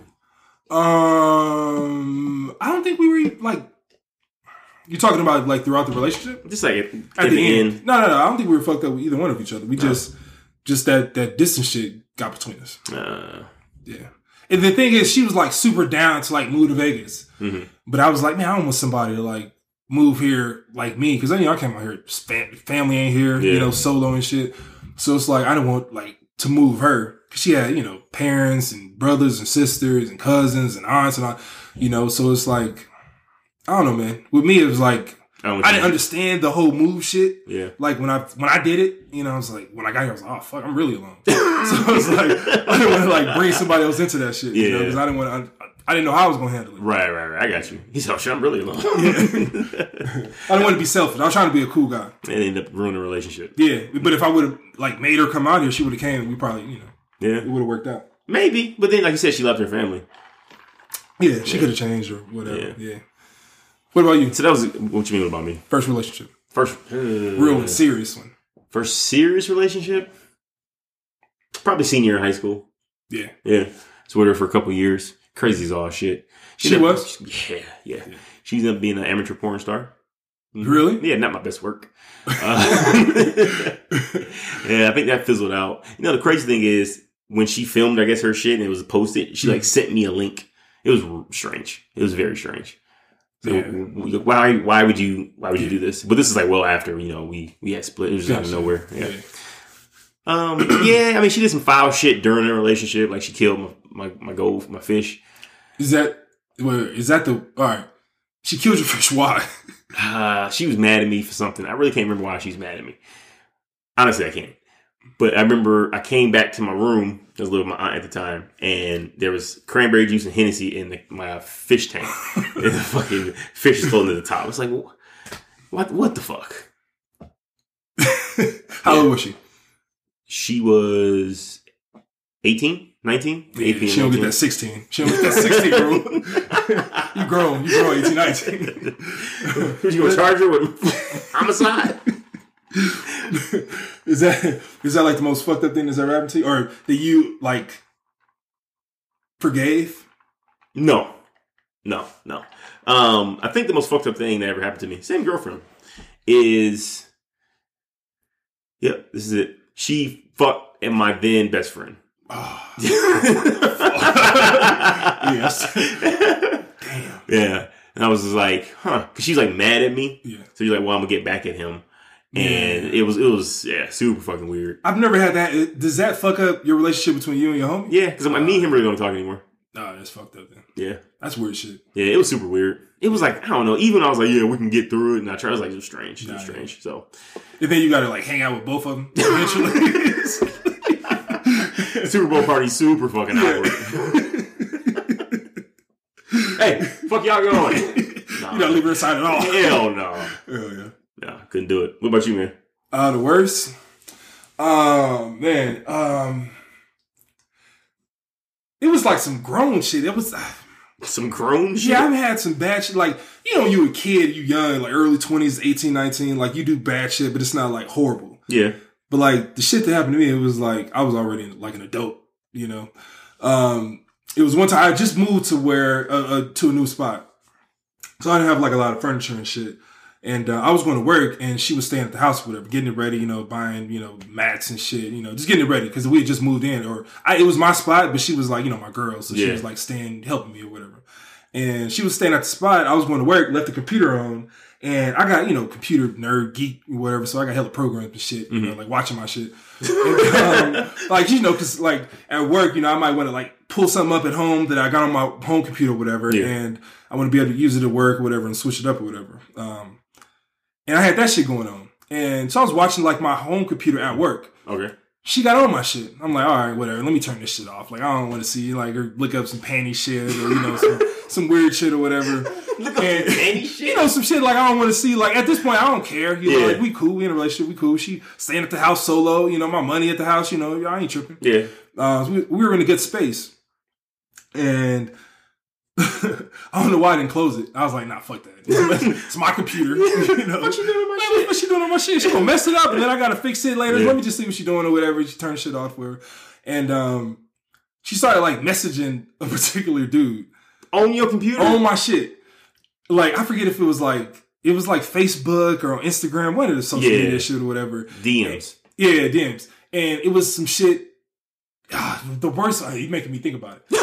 Um, I don't think we were like. You're talking about like throughout the relationship Just like at, at, at the, end. No, no, no. I don't think we were fucked up with either one of each other. We just, just that that distance shit got between us. Uh, Yeah. And the thing is, she was like super down to like move to Vegas, mhm. but I was like, man, I don't want somebody to like move here like me because you know I came out here, fam- family ain't here, Yeah. you know, solo and shit. So it's like I don't want like to move her because she had you know parents and brothers and sisters and cousins and aunts and all, you know. So it's like I don't know, man. With me, it was like I, I didn't understand the whole move shit. Yeah. Like when I when I did it, you know, I was like when I got here, I was like, oh fuck, I'm really alone. *laughs* so I was like, *laughs* I didn't want to like bring somebody else into that shit, you know, Yeah. because I didn't want to. I didn't know how I was gonna handle it. Right, right, right. I got you. He's like, shit, I'm really alone. I didn't want to be selfish. I was trying to be a cool guy. and ended up ruining the relationship. Yeah, but if I would have like made her come out here, she would have came. We probably, you know, yeah, it would have worked out. maybe. But then, like you said, she left her family. Yeah, she could have changed or whatever. Yeah. Yeah. What about you? So that was what you mean about me. First relationship, First, uh, *sighs* real one, serious one. first serious relationship. Probably senior in high school. Yeah. Yeah, was with her for a couple years. Crazy as all shit. She up- was? Yeah, yeah. She ended up being an amateur porn star. Mhm. Really? Yeah, not my best work. *laughs* Uh, *laughs* yeah, I think that fizzled out. You know, the crazy thing is when she filmed, I guess her shit and it was posted. She like sent me a link It was strange. It was very strange. So Yeah. why why would you why would you do this? But this is like well after you know we we had split. It was just out of nowhere. Yeah. Yeah. Um. *clears throat* Yeah. I mean, she did some foul shit during the relationship. Like she killed my my, my gold, my fish. Is that well, is that the all right? She killed your fish. Why? Uh, she was mad at me for something. I really can't remember why she's mad at me. Honestly, I can't. But I remember I came back to my room. I was living with my aunt at the time, and there was cranberry juice and Hennessy in the, my fish tank. *laughs* *laughs* and the fucking fish is floating to the top. It's like, what? What the fuck? *laughs* How old was she? She was 18, 19? Yeah, 18, she don't get that 16. She don't get that 16, bro. *laughs* you grown. You grown 18, 19. Who's *laughs* you gonna charge her with *laughs* homicide? is that is that like the most fucked up thing that's ever happened to you? Or that you like forgave? No, no, no. Um, I think the most fucked up thing that ever happened to me, same girlfriend, is, yep, this is it. She fucked and my then best friend. Oh, *laughs* yes. Damn. Yeah, and I was just like, huh, because she's like mad at me. yeah. So you're like, well, I'm gonna get back at him, and Yeah. it was, it was, yeah, super fucking weird. I've never had that. Does that fuck up your relationship between you and your homie? Yeah, because like, me and him really don't talk anymore. Nah, that's fucked up then. Yeah. That's weird shit. Yeah, it was super weird. It was like I don't know. Even I was like, yeah, we can get through it, and I tried. I was like, it was strange. It was Nah, yeah. strange. So And then you gotta like hang out with both of them *laughs* eventually. *laughs* Super Bowl party, super fucking awkward. hey, fuck y'all going? Nah, *laughs* you gotta leave her aside at all. Hell no. Hell yeah. Nah, couldn't do it. What about you, man? Uh, the worst. Um, man. Um, it was like some grown shit. It was. Some grown shit. Yeah, I've had some bad shit. Like, you know, you a kid, you young, like early 20s, 18, 19, like you do bad shit, but it's not like horrible. Yeah. But like the shit that happened to me, it was like I was already like an adult, you know. Um, it was one time I just moved to where uh, uh, to a new spot, so I didn't have like a lot of furniture and shit. And uh, I was going to work, and she was staying at the house, whatever, getting it ready, you know, buying you know mats and shit, you know, just getting it ready because we had just moved in, or I, it was my spot, but she was like you know my girl, so she was like staying helping me or whatever. And she was staying at the spot. I was going to work, left the computer on, and I got, you know, computer nerd, geek, whatever. So I got hella programs and shit, you know, like watching my shit. And, um, *laughs* like, you know, cause like at work, you know, I might want to like pull something up at home that I got on my home computer or whatever. Yeah. And I want to be able to use it at work or whatever and switch it up or whatever. Um, and I had that shit going on. And so I was watching like my home computer at work Okay. she got on my shit. I'm like, all right, whatever. Let me turn this shit off. Like, I don't want to see like her look up some panty shit or you know some, some weird shit or whatever. *laughs* Look And- any You know, some shit like I don't want to see. Like at this point, I don't care. You know, like we cool. We in a relationship. We cool. She staying at the house solo. You know, my money at the house. You know, I ain't tripping. Yeah. Uh, we, we were in a good space, and *laughs* I don't know why I didn't close it. I was like, nah, fuck that. *laughs* it's my computer. You know, What you doing with my shit? What she doing on my shit? She gonna mess it up, and then I gotta fix it later. Yeah. Let me just see what she doing or whatever. She turned shit off for her, and um, she started like messaging a particular dude On your computer? on my shit. Like I forget if it was like it was like Facebook or on Instagram, one of the social Yeah. media shit or whatever. DMs. Yeah, DMs, and it was some shit. Ah, the worst. ah, you making me think about it.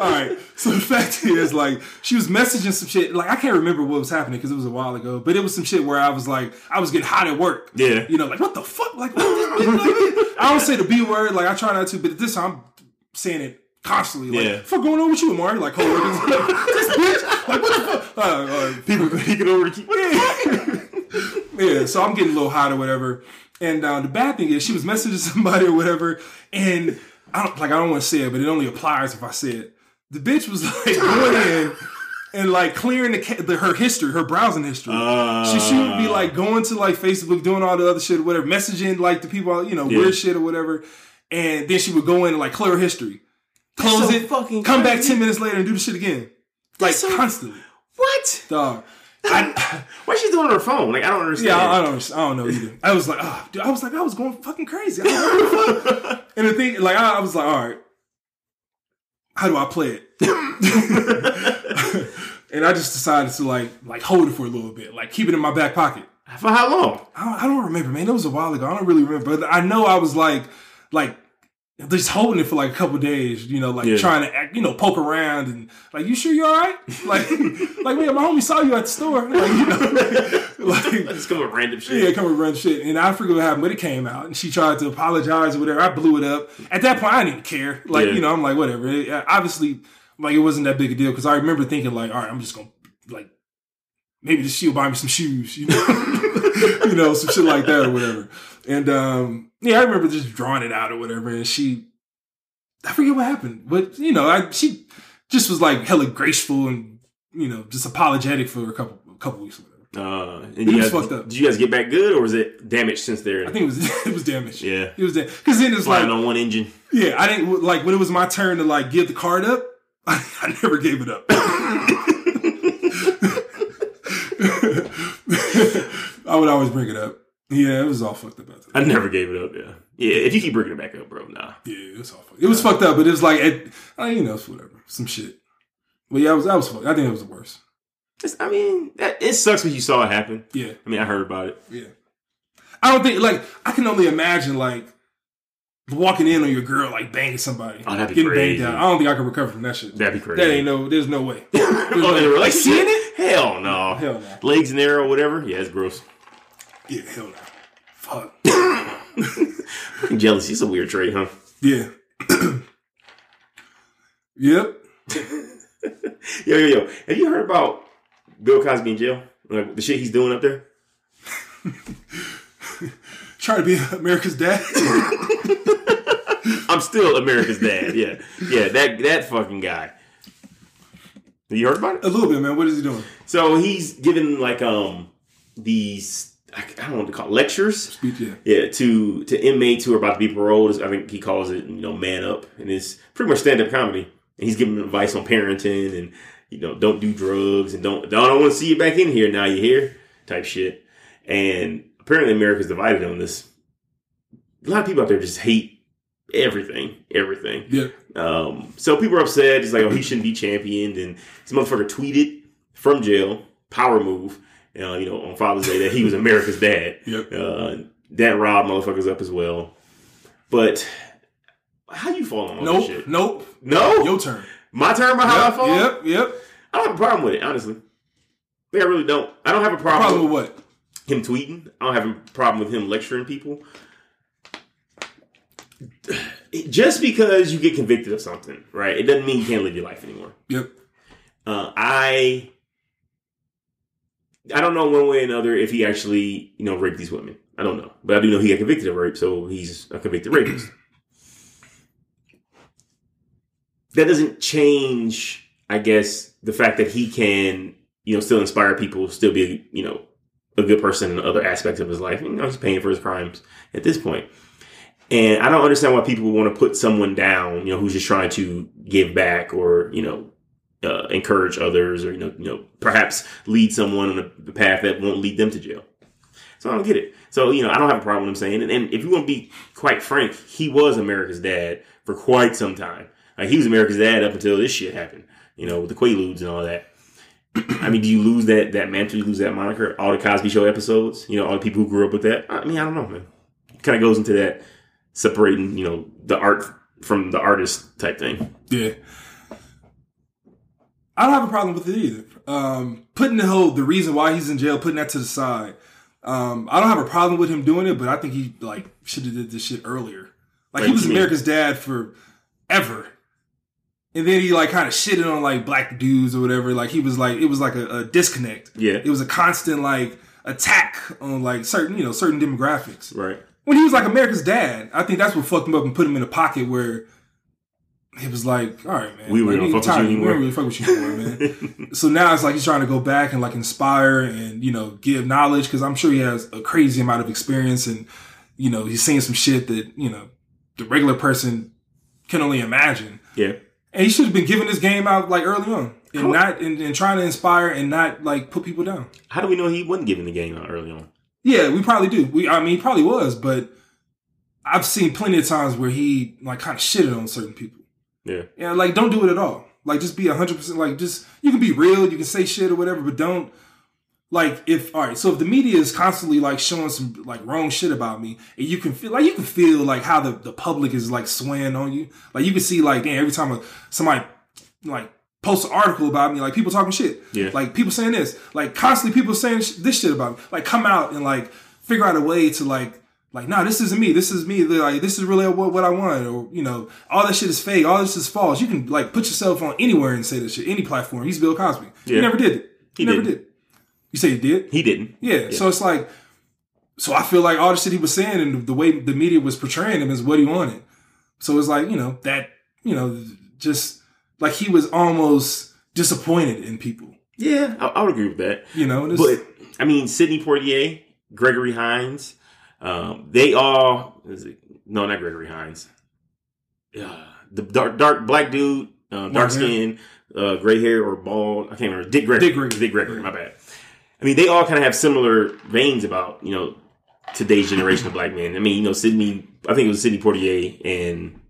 All right. So the fact is, like, she was messaging some shit. Like, I can't remember what was happening because it was a while ago. But it was some shit where I was like, I was getting hot at work. Yeah. You know, like, what the fuck? Like, what this bitch like? I don't say the B word. Like, I try not to. But this time, I'm saying it constantly. Like, Yeah. fuck going on with you, Amari? Like, coworkers. Like, this bitch. Like, what the fuck? Uh, uh, People peeking over the key. *laughs* yeah, so I'm getting a little hot or whatever. And uh, the bad thing is, she was messaging somebody or whatever, and I don't like I don't want to say it, but it only applies if I say it. The bitch was like going in and like clearing the, the her history, her browsing history. Uh, she, she would be like going to like Facebook, doing all the other shit or whatever, messaging like the people, you know, Yeah. weird shit or whatever. And then she would go in and like clear her history, close so it, come back ten minutes later and do the shit again, like so- constantly. What? Dog. I, *sighs* Why she doing on her phone? Like I don't understand. Yeah, I, I don't. I don't know either. *laughs* I was like, oh, dude, I was like, I was going fucking crazy. I don't know what the fuck. *laughs* And the thing, like, I, I was like, all right, how do I play it? *laughs* and I just decided to like, like hold it for a little bit, like keep it in my back pocket. For how long? I don't, I don't remember, man. It was a while ago. I don't really remember, but I know I was like, like just holding it for like a couple days, you know, like Yeah. trying to act, you know, poke around and like, you sure you're all right? *laughs* Like, like man, my homie saw you at the store, *laughs* like you know, *laughs* like Just come with random shit. yeah, come with random shit. And I forget what happened, but it came out, and she tried to apologize or whatever. I blew it up. At that point, I didn't care. Like Yeah. you know, I'm like whatever. It- uh, obviously, like it wasn't that big a deal because I remember thinking like, all right, I'm just gonna like maybe this she'll buy me some shoes, you know, you know, some shit like that or whatever. And um, yeah, I remember just drawing it out or whatever. And she, I forget what happened, but you know, I she just was like hella graceful and you know just apologetic for a couple a couple weeks or whatever. Uh, and It you was guys, fucked up. Did you guys get back good, or was it damaged since there? I think it was *laughs* it was damaged. Yeah. it was because then it's like on one engine. yeah, I didn't like when it was my turn to like give the card up. *laughs* I, I never gave it up. *laughs* I would always bring it up. Yeah, it was all fucked up. I never gave it up. Yeah, yeah. If you keep bringing it back up, bro, nah. Yeah, it was all fucked. It was fucked up, but it was like, it, I you know, it's whatever, some shit. But yeah, I was, I was, fucked. I think it was the worst. It's, I mean, that, it sucks when you saw it happen. Yeah, I mean, I heard about it. yeah. I don't think like I can only imagine like walking in on your girl like banging somebody, Oh, that'd be getting crazy. banged out. I don't think I could recover from that shit. That'd be crazy. That ain't no. There's no way. *laughs* oh, in a relationship? Seeing it? Hell no. Hell no. Legs in the air or whatever. Yeah, it's gross. Yeah, hell no. Fuck. *laughs* Jealousy is a weird trait, huh? Yeah. *clears throat* yep. *laughs* Yo, yo, yo. Have you heard about Bill Cosby in jail? Like the shit he's doing up there? *laughs* Trying to be America's dad. I'm still America's dad. Yeah, yeah. That that fucking guy. Have you heard about it? A little bit, man. What is he doing? So he's giving like um these I I don't know what to call it, lectures. Speech, yeah. Yeah, to to inmates who are about to be paroled. I think he calls it you know man up, and it's pretty much stand up comedy. And he's giving advice on parenting and you know don't do drugs and don't don't want to see you back in here now you here type shit. And apparently America's divided on this. A lot of people out there just hate everything, everything. Yeah. Um, so people are upset. He's like, oh, he shouldn't be championed. And this motherfucker tweeted from jail, power move, uh, you know, on Father's Day that he was America's dad. *laughs* Yep. Uh, that robbed motherfuckers up as well. But how you falling on Nope. this shit? Nope. No, Your turn. my turn. About how I Yep. fall. Yep. Yep. I don't have a problem with it, honestly. Like, I really don't. I don't have a problem, Problem with with what? him tweeting. I don't have a problem with him lecturing people. Just because you get convicted of something, right? It doesn't mean you can't live your life anymore. Yep. Uh, I I don't know one way or another if he actually you know raped these women. I don't know, but I do know he got convicted of rape, so he's a convicted rapist. that doesn't change, I guess, the fact that he can you know still inspire people, still be you know a good person in other aspects of his life. You know, he's paying for his crimes at this point. And I don't understand why people want to put someone down, you know, who's just trying to give back or, you know, uh, encourage others or, you know, you know, perhaps lead someone on a, path that won't lead them to jail. So I don't get it. So, you know, I don't have a problem saying it. And if you want to be quite frank, he was America's dad for quite some time. Like he was America's dad up until this shit happened, you know, with the Quaaludes and all that. *clears throat* I mean, do you lose that that mantle? You lose that moniker? All the Cosby Show episodes, you know, all the people who grew up with that. I mean, I don't know, man. Kind of goes into that separating, you know, the art from the artist type thing. Yeah. I don't have a problem with it either. Um, putting the whole the reason why he's in jail, putting that to the side. Um, I don't have a problem with him doing it, but I think he like should have did this shit earlier. Like he was you mean? America's dad for ever. And then he like kind of shitted on like black dudes or whatever. Like he was like it was like a, a disconnect. Yeah. It was a constant like attack on like certain you know certain demographics Right. when he was like America's dad, I think that's what fucked him up and put him in a pocket where it was like, all right, man, We like, really don't nigga, fuck with tired. you We don't really fuck with you anymore, man. *laughs* so now it's like he's trying to go back and like inspire and you know give knowledge because I'm sure he has a crazy amount of experience and you know he's seeing some shit that you know the regular person can only imagine. Yeah. And he should have been giving this game out like early on and Cool. not and, and trying to inspire and not like put people down. How do we know he wasn't giving the game out early on? Yeah, we probably do. We, I mean, he probably was, but I've seen plenty of times where he like kind of shitted on certain people. Yeah. Yeah, like don't do it at all. Like just be hundred percent. Like just you can be real, you can say shit or whatever, but don't like if all right, so if the media is constantly like showing some like wrong shit about me, and you can feel like you can feel like how the, the public is like swaying on you. Like you can see like damn every time somebody like posts an article about me, like people talking shit. Yeah. Like people saying this, like constantly people saying sh- this shit about me. Like come out and like figure out a way to like like nah, this isn't me. This is me. Like this is really what, what I want, or you know, all that shit is fake. All this is false. You can like put yourself on anywhere and say this shit, any platform. He's Bill Cosby. He never did it. He, He never didn't. did. You say he did? He didn't. Yeah. So it's like, so I feel like all the shit he was saying and the way the media was portraying him is what he wanted. So it's like, you know, that, you know, just like he was almost disappointed in people, Yeah, I, I would agree with that. you know? And it's, But I mean, Sidney Poitier, Gregory Hines, um, they all is it, no, not Gregory Hines. Uh, the dark, dark black dude, uh, dark skin, uh, gray hair or bald. I can't remember. Dick Gregory. Dick Gregory. Dick Gregory. My bad. I mean, they all kind of have similar veins about you know today's generation of black men. I mean, you know, Sidney. I think it was Sidney Poitier and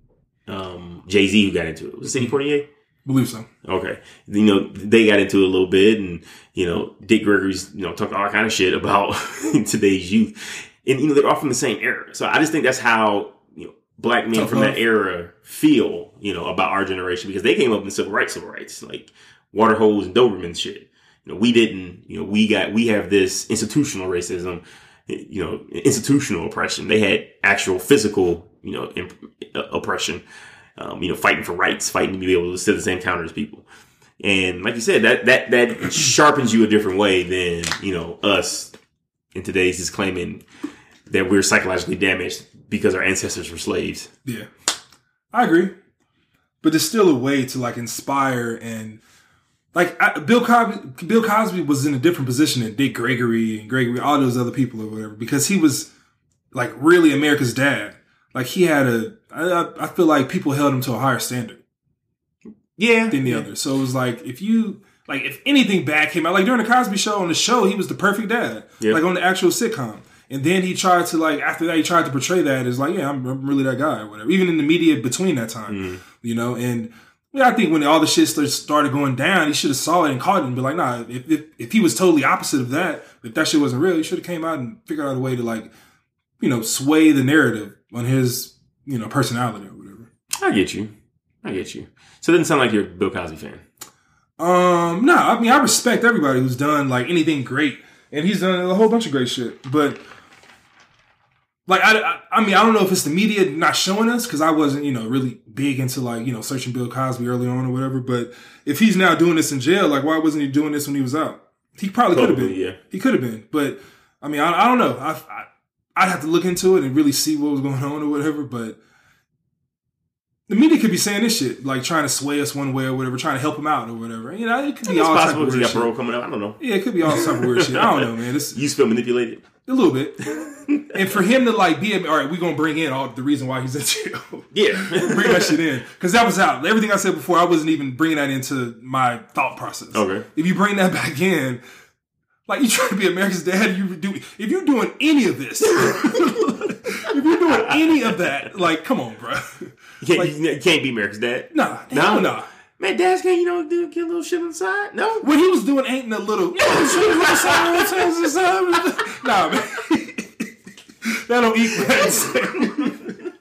um, Jay Z who got into it. Was it Sidney Poitier? believe so. Okay. You know, they got into it a little bit and, you know, Dick Gregory's, you know, talking all kind of shit about *laughs* today's youth. And, you know, they're all from the same era. So I just think that's how, you know, black men Tough from love. that era feel, you know, about our generation because they came up in civil rights, civil rights, like water holes and Doberman shit. You know, we didn't, you know, we got, we have this institutional racism, you know, institutional oppression. They had actual physical, you know, imp- uh, oppression um, you know, fighting for rights, fighting to be able to sit at the same counter as people. And like you said, that that that sharpens you a different way than you know us in today's is claiming that we're psychologically damaged because our ancestors were slaves. Yeah. I agree. But there's still a way to like inspire and like I, Bill Cosby. Bill Cosby was in a different position than Dick Gregory and Gregory, all those other people or whatever, because he was like really America's dad. Like he had a. I, I- I feel like people held him to a higher standard Yeah, than the others. So it was like if you like if anything bad came out, like during the Cosby Show on the show, he was the perfect dad, Yeah. like on the actual sitcom. And then he tried to like after that he tried to portray that as like yeah I'm, I'm really that guy or whatever. Even in the media between that time, you know. And yeah, I think when all the shit started- started going down, he should have saw it and caught it and be like, nah. If, if if he was totally opposite of that, if that shit wasn't real, he should have came out and figured out a way to like, you know, sway the narrative on his you know personality or whatever. I get you. I get you. So it doesn't sound like you're a Bill Cosby fan. Um, no, I mean I respect everybody who's done like anything great, and he's done a whole bunch of great shit. But like I, I, I mean I don't know if it's the media not showing us because I wasn't you know really big into like you know searching Bill Cosby early on or whatever. But if he's now doing this in jail, like why wasn't he doing this when he was out? He probably could have been. Yeah. He could have been. But I mean I, I don't know. I, I I'd have to look into it and really see what was going on or whatever. But the media could be saying this shit, like trying to sway us one way or whatever, trying to help him out or whatever. You know, it could be all type of weird shit. coming up. I don't know. Yeah, it could be all type of weird shit. I don't know, man. It's *laughs* You feel manipulated. a little bit. *laughs* And for him to like be, all right, we're gonna bring in all the reason why he's in jail. Yeah. *laughs* bring that shit in because that was out. Everything I said before, I wasn't even bringing that into my thought process. Okay. If you bring that back in, like you trying to be America's dad, you do. If you're doing any of this, if you're doing any of that, like, come on, bro. You can't, Like- you can't be America's dad. No, No? nah. Man, dads can't, you know, do get a little shit on the side. No. What he was doing ain't no little. *laughs* nah, man. *laughs* that don't equal that.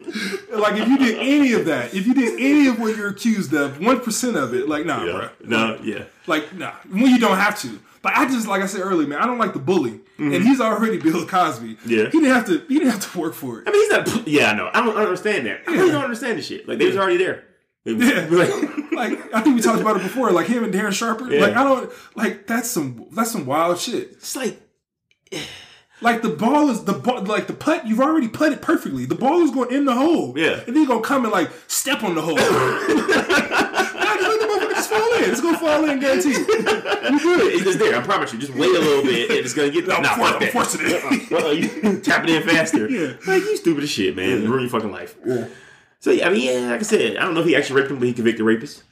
*laughs* like if you did any of that, if you did any of what you're accused of, one percent of it, like nah, Yeah. bro. No, yeah. Like nah, when you don't have to. But I just like I said earlier, man, I don't like the bully, and he's already Bill Cosby. Mm-hmm. Yeah. he didn't have to. He didn't have to work for it. I mean, he's not. Yeah, I know. I don't understand that. I really don't understand the shit. Like they was already there. Yeah. Like, *laughs* Like I think we talked about it before. Like him and Darren Sharper. Yeah. Like I don't like that's some that's some wild shit. it's like *sighs* Like the ball is the ball, like the putt. You've already put it perfectly. The ball is going in the hole. Yeah. and then you're gonna come and like step on the hole. *laughs* *laughs* Nah, just let the motherfucker just fall in. It's gonna fall in, guaranteed. *laughs* You good? it's just there. I promise you. Just wait a little bit, and it's gonna get. I'm nah, for- fuck that. forcing it. Uh-uh, you *laughs* tap it in faster. Yeah. Like you stupid as shit, man. Ruin your fucking life. Yeah. So yeah, I mean, yeah, like I said, I don't know if he actually raped him, but he convicted rapist.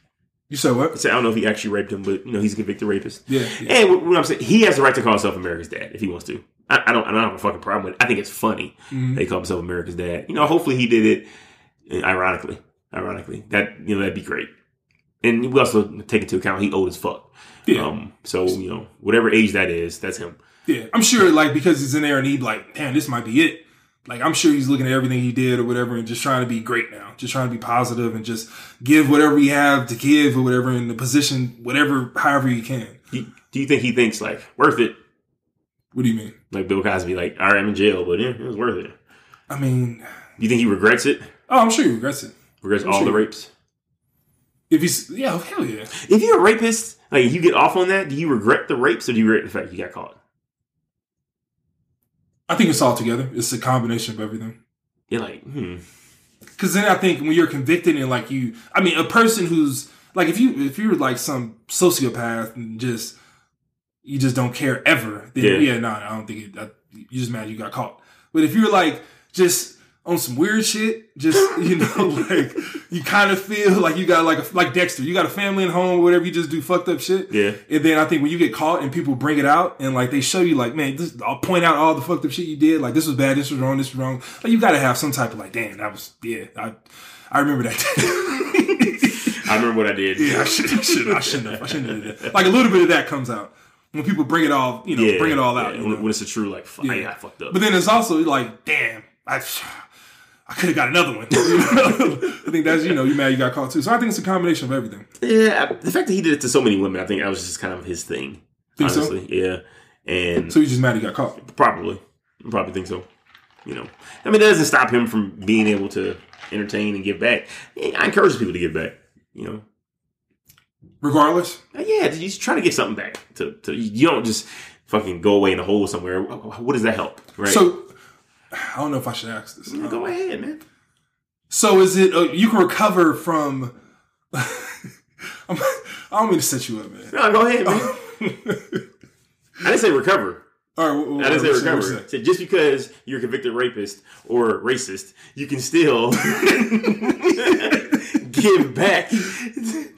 You said what? So I don't know if he actually raped him, but you know he's a convicted rapist. Yeah, yeah. And what, what I'm saying, he has the right to call himself America's dad if he wants to. I, I don't. I don't have a fucking problem with it. I think it's funny Mm-hmm. they call himself America's dad. You know, hopefully he did it. uh, Ironically, ironically, that you know that'd be great. And we also take into account he old as fuck. Yeah. Um, so you know, whatever age that is, that's him. Yeah, I'm sure like because he's in there and he'd like, damn, this might be it. Like I'm sure he's looking at everything he did or whatever and just trying to be great now, just trying to be positive and just give whatever he have to give or whatever in the position, whatever, however he can. He, do you think he thinks like worth it? What do you mean? Like Bill Cosby, like all right, I'm in jail, but yeah, it was worth it. I mean, Do you think he regrets it? oh, I'm sure he regrets it. Regrets I'm all the rapes? If he's yeah, hell yeah. If you're a rapist, like you get off on that, do you regret the rapes or do you regret the fact you got caught? I think it's all together. It's a combination of everything. You're like, hmm. Because then I think when you're convicted and like you, I mean, a person who's like if you if you're like some sociopath and just you just don't care ever, then Yeah. yeah, no, I don't think it. I, you just mad you got caught. But if you're like just on some weird shit, just *laughs* you know, *laughs* like you kind of feel like you got like a, like Dexter, you got a family and home, whatever. You just do fucked up shit. Yeah. And then I think when you get caught and people bring it out and like they show you like, man, this, I'll point out all the fucked up shit you did. Like this was bad, this was wrong, this was wrong. Like you got to have some type of like, damn, that was yeah. I I remember that. *laughs* I remember what I did. yeah, I should, I should, I shouldn't have, I shouldn't have did that. Like a little bit of that comes out when people bring it all, you know, Yeah, bring it all out. yeah, when, when it's a true like, fuck, Yeah. I got fucked up. But then it's also like, damn, I. I could have got another one. *laughs* I think that's you know you mad you got caught too. So I think it's a combination of everything. yeah, I- the fact that he did it to so many women, I think that was just kind of his thing. Think so? honestly, yeah, and So he's just mad he got caught. probably, I probably think so. You know, I mean, that doesn't stop him from being able to entertain and give back. I encourage people to give back. You know, Regardless, Uh, yeah, you try to get something back. To, to you don't just fucking go away in a hole somewhere. What does that help? Right? so *sighs* I don't know if I should ask this. go ahead, man. So is it uh, you can recover from? *laughs* I'm, I don't mean to set you up, man. No, go ahead, man. *laughs* I didn't say recover. All right, what, I didn't say recover. I said just because you're a convicted rapist or racist, you can still *laughs* give back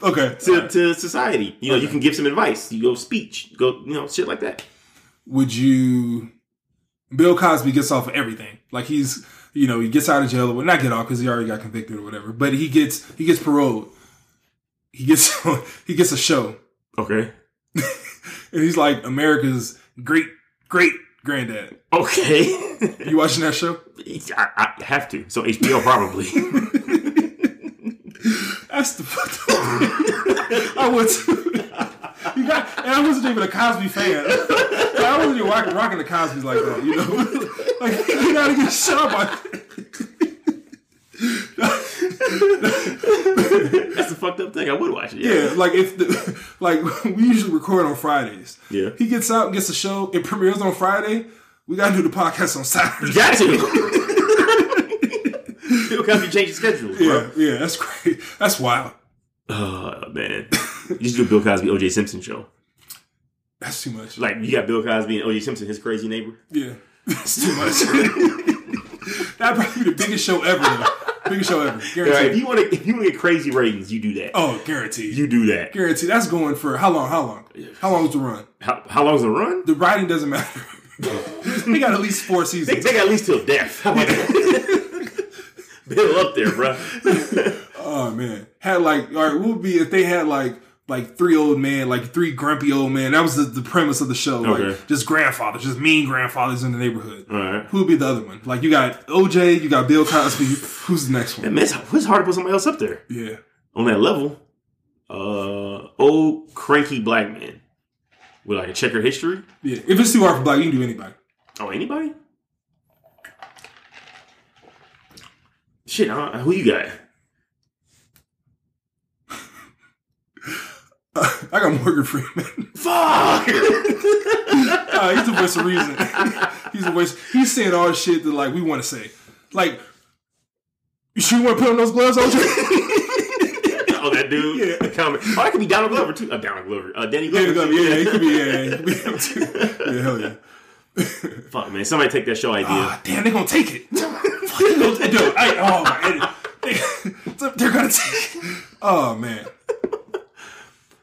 Okay, to, to society. You know, you can give some advice. You go speech, go, you know, shit like that. would you? Bill Cosby gets off of everything. Like he's, you know, he gets out of jail or not get off because he already got convicted or whatever. But he gets he gets paroled. He gets *laughs* he gets a show, Okay. *laughs* and he's like America's great great granddad. Okay. You watching that show? *laughs* I, I have to. So HBO probably. That's the. I would. And I wasn't even a Cosby fan. *laughs* I wasn't even rocking, rocking the Cosby's like that, you know. *laughs* Like you gotta get shot by. *laughs* That's a fucked up thing. I would watch it. Yeah, like if the like we usually record on Fridays. Yeah. He gets out and gets a show. It premieres on Friday. We gotta do the podcast on Saturday. Got to. Bill Cosby changed his schedule. Bro. Yeah, yeah, that's great. That's wild. Oh man, you should do Bill Cosby O.J. Simpson show. That's too much. Like you got Bill Cosby and O.J. Simpson, his crazy neighbor. Yeah, *laughs* that's too much. *laughs* That'd probably be the biggest show ever. Though. Biggest show ever, All right, if guaranteed. you want to, if you want to get crazy ratings, you do that. Oh, guaranteed. You do that. Guaranteed. That's going for how long? How long? How long is the run? How, how long's the run? The writing doesn't matter. *laughs* they got at least four seasons. they got at least till death. That? Bill up there, bro. Oh man, had like all right. What would be if they had like like three old men, like three grumpy old men? That was the, the premise of the show. Okay. Like just grandfathers, just mean grandfathers in the neighborhood. Right. Who would be the other one? Like you got OJ, you got Bill Cosby. Who's the next one? Man, it's, it's hard to put somebody else up there Yeah. on that level. Uh, old cranky black man with like a checkered history. Yeah. If it's too hard for black, you can do anybody. Oh, anybody? Shit, I don't- who you got? *laughs* I got Morgan Freeman. Fuck! *laughs* Uh, he's the voice of reason. *laughs* he's the voice. He's saying all the shit that like we want to say. Like, you sure you want to put on those gloves, OJ? oh, that dude. Yeah. The comic. Oh, that could be Donald Glover too. Uh, Donald Glover. Uh, Danny yeah, Glover. yeah, he could be. Yeah, yeah, he could be him too. Yeah, hell yeah. Fuck, man. Somebody take that show idea. Ah, damn, they're gonna take it. Dude, I, oh my, they, they're gonna take. It. Oh man,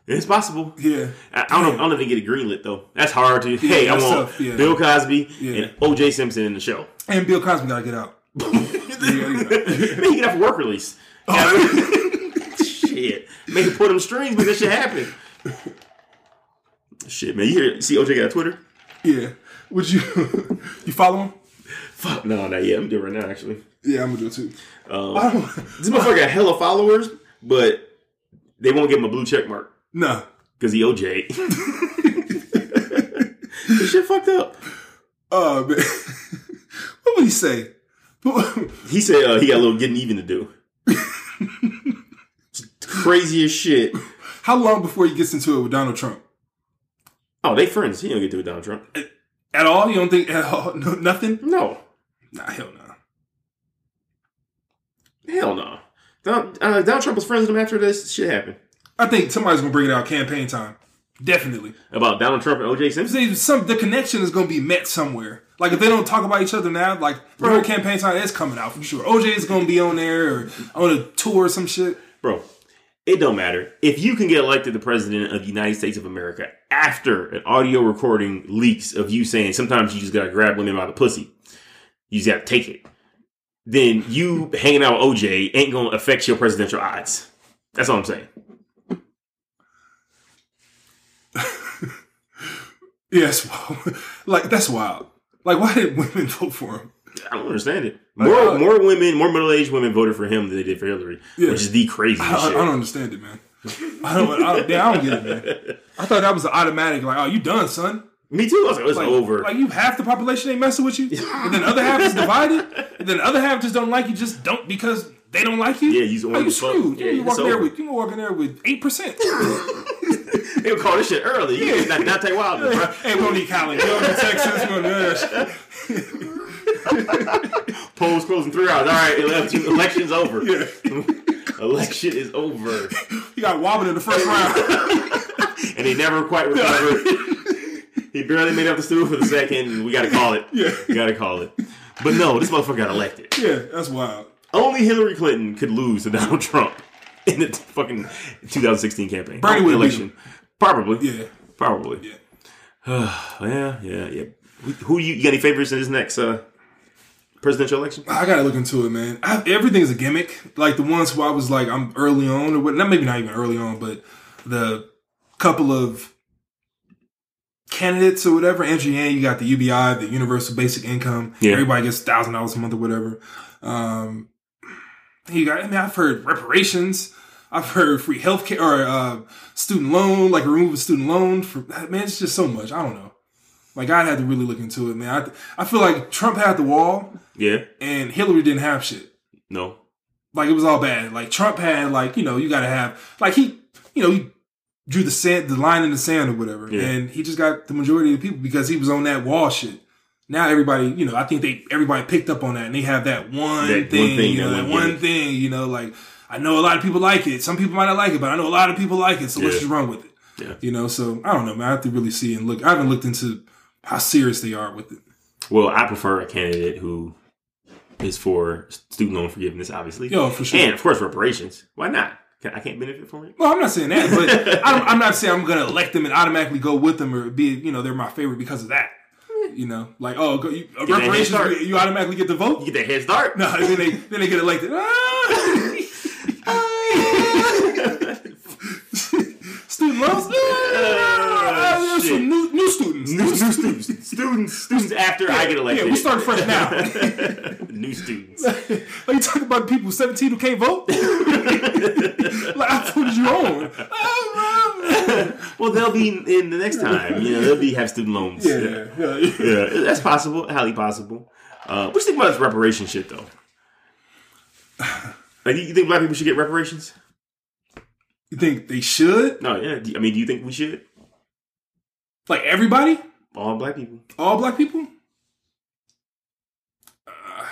it's possible. yeah. I, I don't know. I don't know if they get it greenlit though. That's hard to. hey, I want tough, yeah. Bill Cosby Yeah. and O.J. Simpson in the show. And Bill Cosby gotta get out. Man, he get off work release. Oh. *laughs* shit. Make him pull them strings, make that shit happen. Shit, man. You hear? See, OJ got a Twitter. Yeah. Would you *laughs* you follow him? Fuck no, not yet. I'm doing it right now, actually. Yeah, I'm gonna do it too. Um, this motherfucker got hella followers, but they won't give him a blue check mark nah. because he OJ. *laughs* this shit fucked up. Uh, *laughs* man. what would he say? *laughs* He said uh, he got a little getting even to do. Crazy as shit. How long before he gets into it with Donald Trump? Oh, they friends. He don't get to with Donald Trump. At all? You don't think at all? No, nothing? No, Nah, hell no. hell no. Donald, uh, Donald Trump was friends with him after this shit happened. I think somebody's gonna bring it out campaign time. Definitely. About Donald Trump and OJ Simpson. See, some the connection is gonna be met somewhere. Like if they don't talk about each other now, like bro, campaign time is coming out for sure. OJ is gonna be on there or on a tour or some shit. Bro, it don't matter. If you can get elected the president of the United States of America after an audio recording leaks of you saying sometimes you just gotta grab women by the pussy, you just gotta take it, then you hanging out with OJ ain't gonna affect your presidential odds. That's all I'm saying. Yes, *laughs* like that's wild. Like why did women *laughs* vote for him? I don't understand it. Like, More uh, more women, more middle aged women voted for him than they did for Hillary, Yeah. which is the craziest I, I, I don't understand it, man. I don't. I don't, I don't get it, man. I thought that was an automatic. Like, oh, you done, son? Me too. I was like, it's Like, over. Like you half the population ain't messing with you, and then the other half is divided, and then the other half just don't like you. Just don't because they don't like you. Yeah, you just Are you screwed? Yeah, you walk there with you can walk in there with eight percent. *laughs* *laughs* they would call this shit early. You yeah. not, take Wilder, bro. hey, we don't need college. We don't need Texas. We don't need. *laughs* Polls closing three hours. All right, election, election's over. Yeah. *laughs* Election is over, You got Wobbin in the first round. and they never quite recovered. he barely made up the stool for the second. We got to call it. Yeah. we got to call it. But no, this motherfucker got elected. yeah, that's wild. Only Hillary Clinton could lose to Donald Trump *laughs* in the fucking 2016 campaign. Bernie beat election. Probably. Yeah, Probably. yeah. *sighs* yeah, yeah, yeah. Who, who you, you got any favorites in this next uh, presidential election? I gotta look into it, man. I, everything's a gimmick. Like the ones who I was like, I'm early on, or what? Not maybe not even early on, but the couple of candidates or whatever. Andrew Yang, you got the UBI, the Universal Basic Income. Yeah. Everybody gets thousand dollars a month or whatever. Um, you got. I mean, I've heard reparations. I've heard free healthcare or uh, student loan, like remove student loan. For man, it's just so much. I don't know. Like I had to really look into it, man. I I feel like Trump had the wall Yeah. and Hillary didn't have shit. No. Like it was all bad. Like Trump had like you know you got to have like he you know he drew the sand the line in the sand or whatever, Yeah. and he just got the majority of the people because he was on that wall shit. Now everybody you know I think they everybody picked up on that and they have that one That one thing, thing, you know that that one one thing you know like I know a lot of people like it. Some people might not like it, but I know a lot of people like it. So let's Yeah. just run with it. Yeah. You know, so I don't know, man. I have to really see and look. I haven't looked into how serious they are with it. Well, I prefer a candidate who is for student loan forgiveness, obviously. Yo, for sure. And, of course, reparations. Why not? I can't benefit from it? Well, I'm not saying that, but *laughs* I'm, I'm not saying I'm going to elect them and automatically go with them or be, you know, they're my favorite because of that. You know, like oh, go, you, reparations, you, you automatically get the vote. You get the head start. No, then they then they get elected. *laughs* Ah! *laughs* *laughs* Student loans. *laughs* Some new new students. New, new students. Students. Students after I get elected. Yeah, we start fresh now. *laughs* new students. *laughs* Are you talking about people 17 who can't vote? like, I put you on. well, they'll be in, in the next time. You know, they'll be have student loans. Yeah, yeah, yeah. Yeah, that's possible. Highly possible. Uh, what do you think about this reparation shit, though? Like, you think black people should get reparations? You think they should? No, yeah. I mean, do you think we should? Like everybody? All black people. All black people? Uh,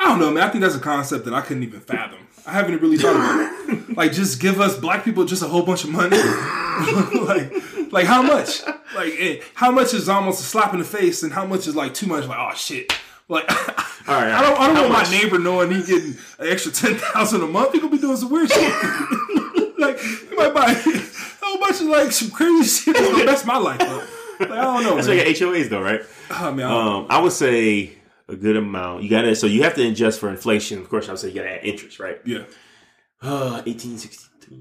I don't know, man. I think that's a concept that I couldn't even fathom. I haven't really thought about it. *laughs* Like, just give us black people just a whole bunch of money. *laughs* like, like how much? Like, eh, how much is almost a slap in the face, and how much is like too much? Like, oh shit. Like, *laughs* All right, I don't, I don't want much? my neighbor knowing he getting an extra ten thousand a month. He gonna be doing some weird shit. *laughs* like, he might buy a whole bunch of like some crazy shit that's gonna mess my life up. Like, I don't know. That's man. like HOAs, though, right? Oh, man, I Um, I would say a good amount. You gotta, so you have to adjust for inflation. Of course, I would say you gotta add interest, right? Yeah. Uh, 1863.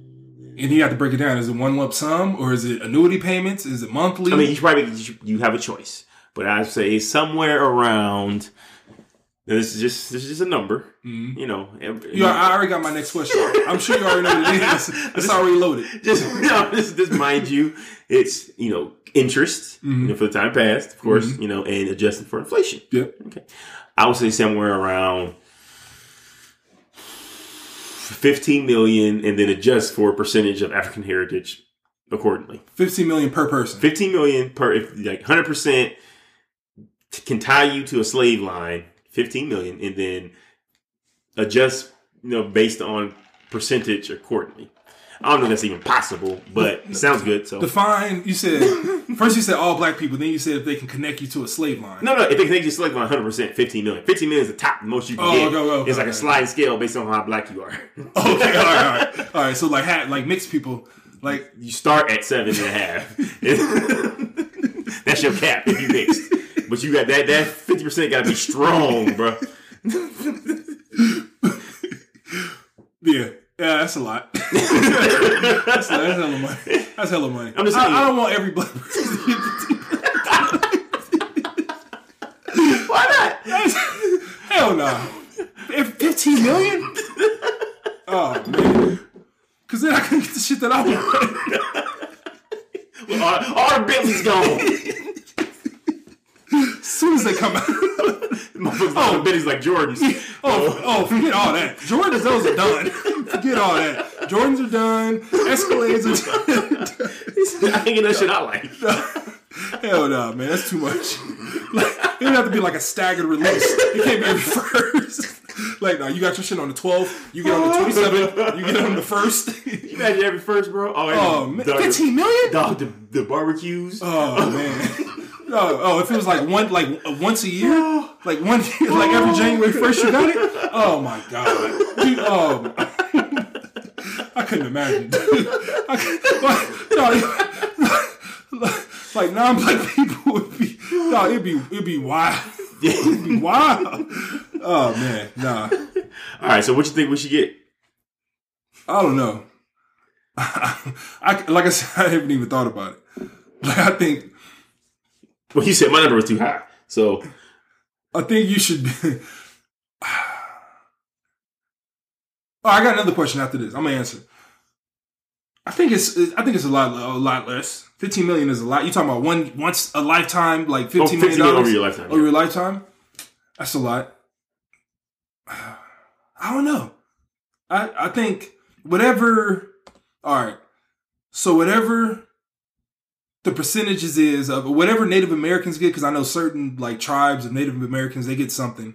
And you have to break it down. Is it one lump sum or is it annuity payments? Is it monthly? I mean, you probably you have a choice, but I'd say somewhere around. This is just this is just a number, Mhm. you know. every- You, I already got my next question. *laughs* I'm sure you already know what it is. *laughs* It's already loaded. just *laughs* you know, just, just mind you, it's you know interest Mm-hmm. you know, for the time past, of course, you know, and adjusting for inflation. Yep. Okay, I would say somewhere around fifteen million, and then adjust for a percentage of African heritage accordingly. 15 million per person. Fifteen million per, if like hundred percent can tie you to a slave line. Fifteen million, and then adjust, you know, based on percentage accordingly. I don't know if that's even possible, but it sounds good. So Define, you said, first you said all black people, then you said if they can connect you to a slave line. no, no, if they can slave line, 100 percent, 15 million. 15 million is the top most you can Oh, get. okay, okay, it's like okay. a sliding scale based on how black you are. *laughs* Okay, all right, all right. All right, so like, ha- like mixed people, like, you start at seven and a half. *laughs* That's your cap if you mixed. But you got that that 50 percent got to be strong, *laughs* bro. yeah. Yeah, that's a lot. *laughs* that's, that's hella money. That's hella money. I'm just I, saying. I don't want every black person to get 15 Why not? Hell no. If 15 million? Oh, man. Because then I can get the shit that I want. All, all the Bentley's gone. As *laughs* soon as they come out. *laughs* Oh. Bentley's like Jordans. *laughs* Oh, oh, oh, forget all that. Jordans, those are done. Forget all that. Jordans are done. Escalades are done. I ain't get that shit I like. Hell no, man. That's too much. Like, it would have to be like a staggered release. It can't be every first. Like, no, you got your shit on the 12th. You get on the 27th. You get on the 1st. you Imagine every first, bro. Oh, Oh, man. dog, 15 million? Dog, the, the barbecues. Oh, man. Oh, oh, if it was like one, like uh, once a year, like one, year, *laughs* like every January first, you got it. Oh my god, Dude, oh, I couldn't imagine. Dude. *laughs* I could, like, no, *laughs* like non-black people would be, no, it'd be, it'd be wild. It'd be wild. Oh man, nah, All right, so what you think we should get? I don't know. I like I said, I haven't even thought about it. Like I think Well, you said my number was too high. So I think you should be. *sighs* Oh, I got another question after this. I'm gonna answer. I think it's I think it's a lot a lot less. Fifteen million is a lot. You talking about one once a lifetime, like oh, fifteen 15 million over your lifetime. over your lifetime? That's a lot. *sighs* I don't know. I I think whatever. All right. So whatever the percentages is of whatever Native Americans get, because I know certain like tribes of Native Americans they get something.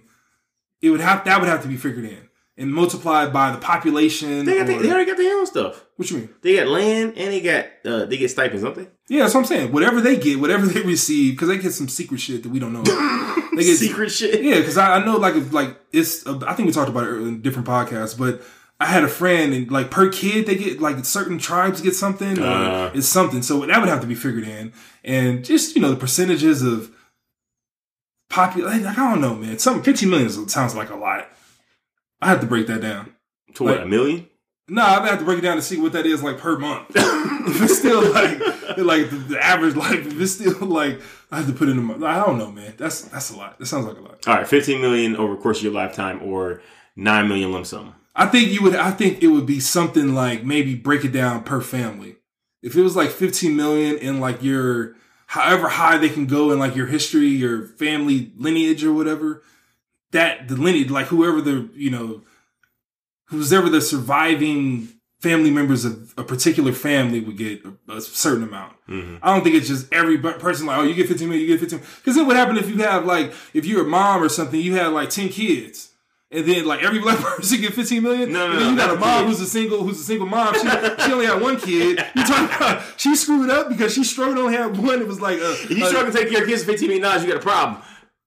It would have that would have to be figured in and multiplied by the population. They, got or- they already got their own stuff. what you mean? They got land and they got uh, they get stipends, don't they? Yeah, that's what I'm saying. Whatever they get, whatever they receive, because they get some secret shit that we don't know. *laughs* They get Secret shit. Yeah, because I, I know like like it's uh, I think we talked about it in different podcasts, but I had a friend and like per kid they get like certain tribes get something or Uh. it's something, so that would have to be figured in, and just you know the percentages of population. Like, I don't know, man. Something 15 million sounds like a lot. I have to break that down. To what, Like- a million? No, I'm have to break it down to see what that is like per month. *laughs* if it's still like like the, the average life, if it's still like I have to put in my. I don't know, man. That's that's a lot. That sounds like a lot. All right, 15 million over the course of your lifetime or 9 million lump sum. I think you would. I think it would be something like maybe break it down per family. If it was like 15 million in like your however high they can go in like your history, your family lineage or whatever, that the lineage, like whoever the you know, who's ever the surviving family members of a particular family would get a, a certain amount. Mhm. I don't think it's just every person like, oh, you get 15 million, you get 15 Because then what happened if you have like, if you're a mom or something, you had like 10 kids. And then like every black *laughs* person get 15 million. No, no, and then no, you got a mom who's a single, who's a single mom. She, she only had one kid. You talking about she screwed up because she struggled only have one. It was like uh, If you uh, struggle to take care of kids for 15 million dollars, you got a problem.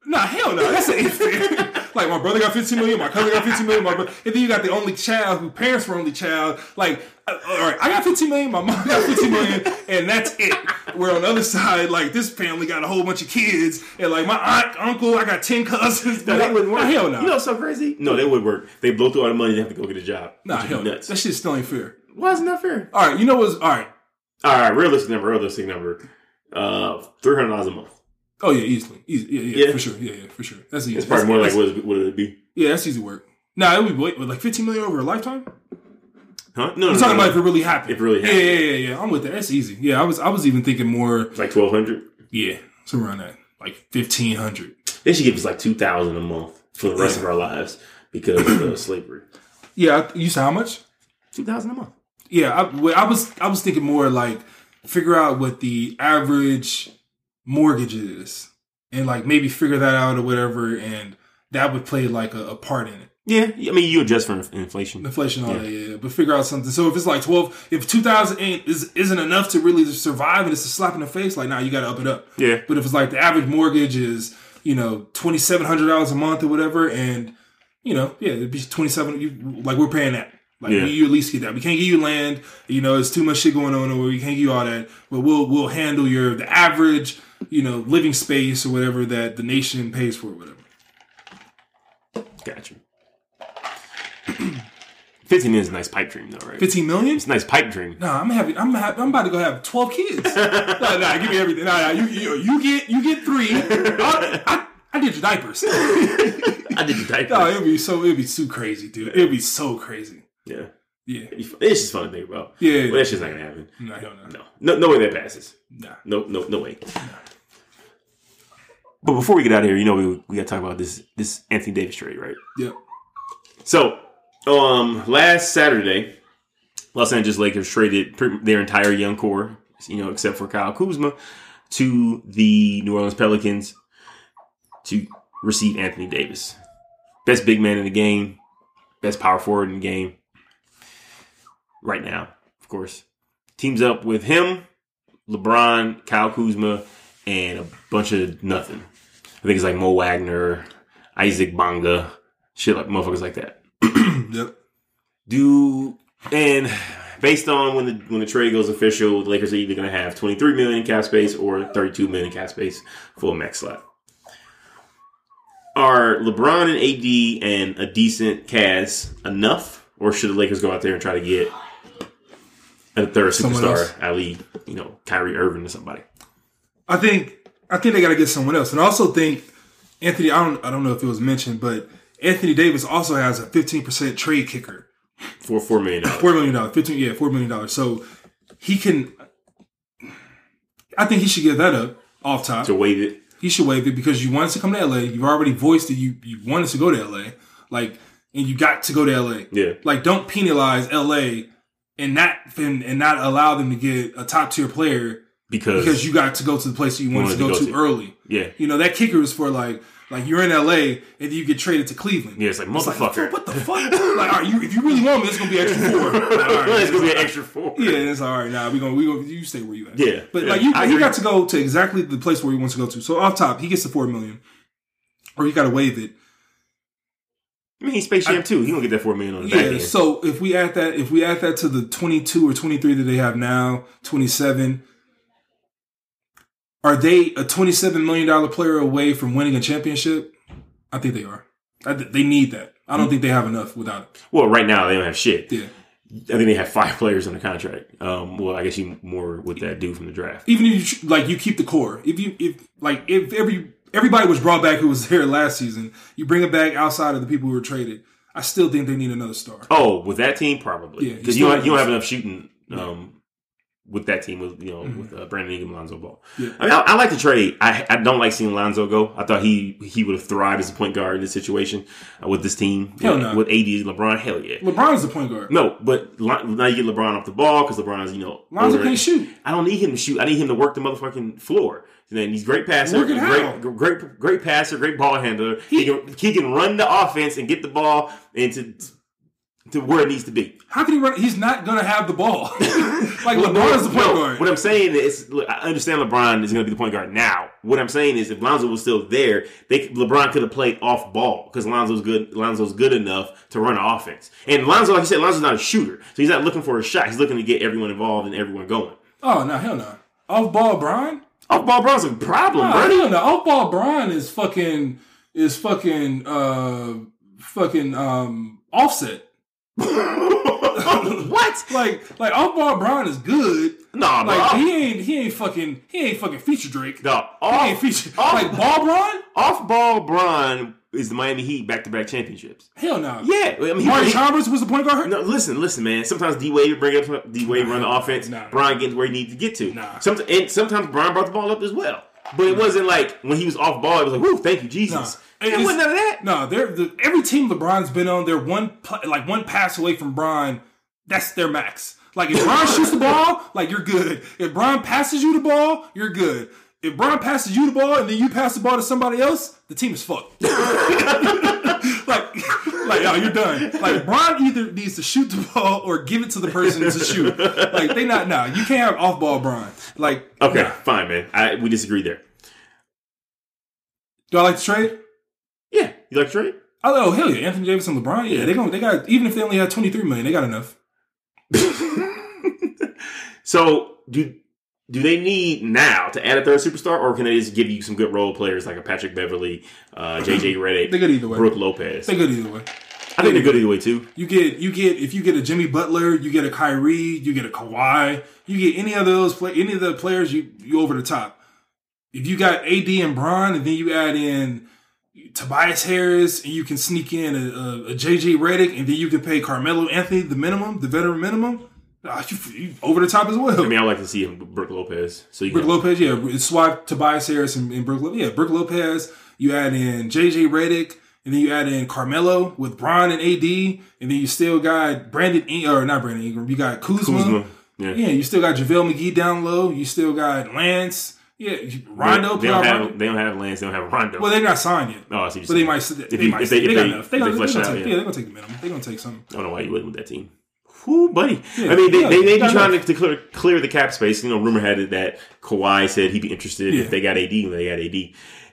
Nah, hell no. That's ain't fair. *laughs* like my brother got 15 million, my cousin got 15 million, my brother, and then you got the only child who parents were only child. Like, uh, all right, I got 15 million, my mom got 15 million, and that's it. Where on the other side, like this family got a whole bunch of kids, and like my aunt, uncle, I got 10 cousins. No, they wouldn't work. Nah, hell no. You know what's so crazy? No, they would work. They blow through all the money. They have to go get a job. nah, hell no. nuts. That shit still ain't fair. Why isn't that fair? All right, you know what's all right. All right, realistic number, realistic number. Uh, three hundred dollars a month. Oh yeah, easily, easy, yeah, yeah, Yeah. for sure, yeah, yeah, for sure. That's easy. It's probably That's- more like that's- what, is, what would it be? yeah, that's easy work. Nah, it would be wait, like fifteen million over a lifetime. Huh? No, no, I'm no, talking no. about if it really happened. If it really yeah, happened. yeah, yeah, yeah. I'm with that. That's easy. Yeah, I was, I was even thinking more. like twelve hundred. Yeah, somewhere around that, like fifteen hundred. They should give us like two thousand a month for the rest of our lives because of *clears throat* slavery. Yeah, you said how much? Two thousand a month. Yeah, I, I was, I was thinking more like figure out what the average mortgage is, and like maybe figure that out or whatever, and that would play like a, a part in it. Yeah, I mean you adjust for inflation. inflation, all that, yeah. But figure out something. So if it's like twelve, if two thousand ain't is isn't enough to really survive, and it's a slap in the face, like now you got to up it up. Yeah, But if it's like the average mortgage is you know twenty seven hundred dollars a month or whatever, and you know yeah, it'd be twenty seven. You like we're paying that. Like Yeah. you at least get that. We can't give you land. You know, it's too much shit going on, or we can't give you all that. But we'll we'll handle your the average you know living space or whatever that the nation pays for, or whatever. gotcha. *clears throat* 15 million is a nice pipe dream, though, right? Fifteen million. It's a nice pipe dream. Nah, I'm having. I'm. Ha- I'm about to go have twelve kids. *laughs* nah, nah, give me everything. Nah, nah, you, you, you get. You get three. I, I, I did your diapers. *laughs* I did your diapers. no, it'd be so. It'd be too crazy, dude. It'd be so crazy. yeah, Yeah. It'd be fun. it's just fun to think about. Yeah. but that shit's not gonna happen. Nah, hell no. No, no, no way that passes. Nah. No, no, no way. But before we get out of here, you know we we got to talk about this this Anthony Davis trade, right? Yep. So, um, last Saturday, Los Angeles Lakers traded their entire young core, you know, except for Kyle Kuzma, to the New Orleans Pelicans to receive Anthony Davis, best big man in the game, best power forward in the game, right now, of course. Teams up with him, LeBron, Kyle Kuzma, and a bunch of nothing. I think it's like Mo Wagner, Isaac Bonga, shit like motherfuckers like that. *clears throat* Yep. Do and based on when the when the trade goes official, the Lakers are either going to have 23 million cap space or 32 million cap space for a max slot. Are LeBron and AD and a decent cast enough, or should the Lakers go out there and try to get a third Someone superstar, else. Ali, you know, Kyrie Irving or somebody? I think. I think they got to get someone else, and I also think Anthony. I don't. I don't know if it was mentioned, but Anthony Davis also has a 15 percent trade kicker. For four million dollars. Four million dollars. Fifteen. Yeah, four million dollars. So he can. I think he should give that up off top. to waive it. he should waive it because you wanted to come to LA. You've already voiced that you you wanted to go to LA, like, and you got to go to LA. Yeah. Like, don't penalize LA and not and, and not allow them to get a top tier player Because, because you got to go to the place that you wanted to go, to, early. yeah. You know that kicker is for like like you're in LA and you get traded to Cleveland. Yeah, it's like, It's like, motherfucker. what the fuck? like, all right, you, if you really want me, it's gonna be extra four. Like, *laughs* all right, it's gonna be an extra four. Yeah, it's all right. Nah, we gonna we gonna you stay where you at. Yeah, but yeah, like you, he got to go to exactly the place where he wants to go to. So off top, he gets the four million, or he got to waive it. I mean, he's Space Jam too. He gonna get that four million on the back Yeah. end. So if we add that, if we add that to the twenty two or twenty three that they have now, twenty seven. Are they a twenty-seven million dollar player away from winning a championship? I think they are. I, they need that. I don't think they have enough without it. Well, right now they don't have shit. Yeah. I think they have five *laughs* players on the contract. Um, well, I guess you more with that dude from the draft. even if you like you keep the core if you if like if every everybody was brought back who was *laughs* there last season you bring it back outside of the people who were traded i still think they need another star Oh, with that team, probably Yeah, because you you, don't, you don't have- have enough shooting um, with that team. With you know with uh, Brandon Ingram, Lonzo Ball. Yeah. I mean, I, I like the trade. I I don't like seeing Lonzo go. I thought he he would have thrived as a point guard in this situation uh, with this team. Hell with, no. with AD, LeBron, hell yeah. lebron's the point guard No, but now you get LeBron off the ball because LeBron's you know lonzo can't shoot I don't need him to shoot. I need him to work the motherfucking floor. And then he's great passer, it how? great, great, great passer, great ball handler. He, can he can run the offense and get the ball into to where it needs to be. how can he run he's not gonna have the ball *laughs* like lebron's the point No, guard What I'm saying is, look, I understand LeBron is going to be the point guard now. What I'm saying is, if Lonzo was still there, they LeBron could have played off ball because Lonzo's good. Lonzo's good enough to run an offense. And Lonzo, like you said, Lonzo's not a shooter, so he's not looking for a shot. He's looking to get everyone involved and everyone going. oh no hell no off ball brian Off ball, Bron's a problem, bro. hell no off ball brian is fucking is fucking uh fucking um offset what? like like off ball Bron is good. Nah, bro. Like he ain't he ain't fucking he ain't fucking feature Drake. No, He ain't off, feature off- like ball Bron. off ball Bron is the Miami Heat back to back championships. Hell no. Yeah, I mean, he- Mario Chalmers was the point guard. No, listen, listen, man. Sometimes D Wade bring up D Wade run the offense. Nah. Brian gets where he needs to get to. Nah. Somet- and sometimes Brian brought the ball up as well. But it wasn't like when he was off ball. It was like, "Whoo, thank you, Jesus." Nah. It wasn't none of that. No, they're the, every team LeBron's been on. They're one like one pass away from Bron. That's their max. Like if Bron shoots the ball, like you're good. If Bron passes you the ball, you're good. If Bron passes you the ball and then you pass the ball to somebody else, the team is fucked. *laughs* like, like, oh, you're done. Like Bron either needs to shoot the ball or give it to the person to shoot. Like they not now. you can't have off ball Bron. Like Okay, nah. fine, man. I, we disagree there. Do I like to trade? Yeah, you like trade? Oh, oh hell yeah, Anthony Davis and LeBron. Yeah, they going they got even if they only had 23 million, they got enough. *laughs* So do do they need now to add a third superstar, or can they just give you some good role players like a Patrick Beverley, uh, JJ *clears throat* Redick, good either way. Brook Lopez? They're good either way. I think they're good either way too. You get you get if you get a Jimmy Butler, you get a Kyrie, you get a Kawhi, you get any of those play any of the players you you over the top. If you got AD and Bron, and then you add in Tobias Harris, and you can sneak in a, a, a JJ Redick, and then you can pay Carmelo Anthony the minimum, the veteran minimum. You, you over the top as well. I mean, I like to see him with Brook Lopez. So you Brook can, Lopez, yeah, swap Tobias Harris and, and Brook. Lo- Yeah, Brook Lopez. You add in JJ Redick, and then you add in Carmelo with Bron and AD, and then you still got Brandon In- or not Brandon Ingram. You got Kuzma. Kuzma. Yeah. Yeah, you still got JaVale McGee down low. You still got Lance. Yeah, Rondo. They, they don't have Rondo. they don't have Lance. They don't have Rondo. Well, they're not signed yet. oh, I see But they might. They, you- might. if they- They, got enough. They if got. they They're flesh gonna take. yeah. They're gonna take the minimum. They're gonna take some. I don't know why you wouldn't with that team. Whoo, buddy. Yeah, I mean, they, yeah, they, they be trying to, to clear, clear the cap space. You know, rumor had it that Kawhi said he'd be interested Yeah. if they got AD when they got AD.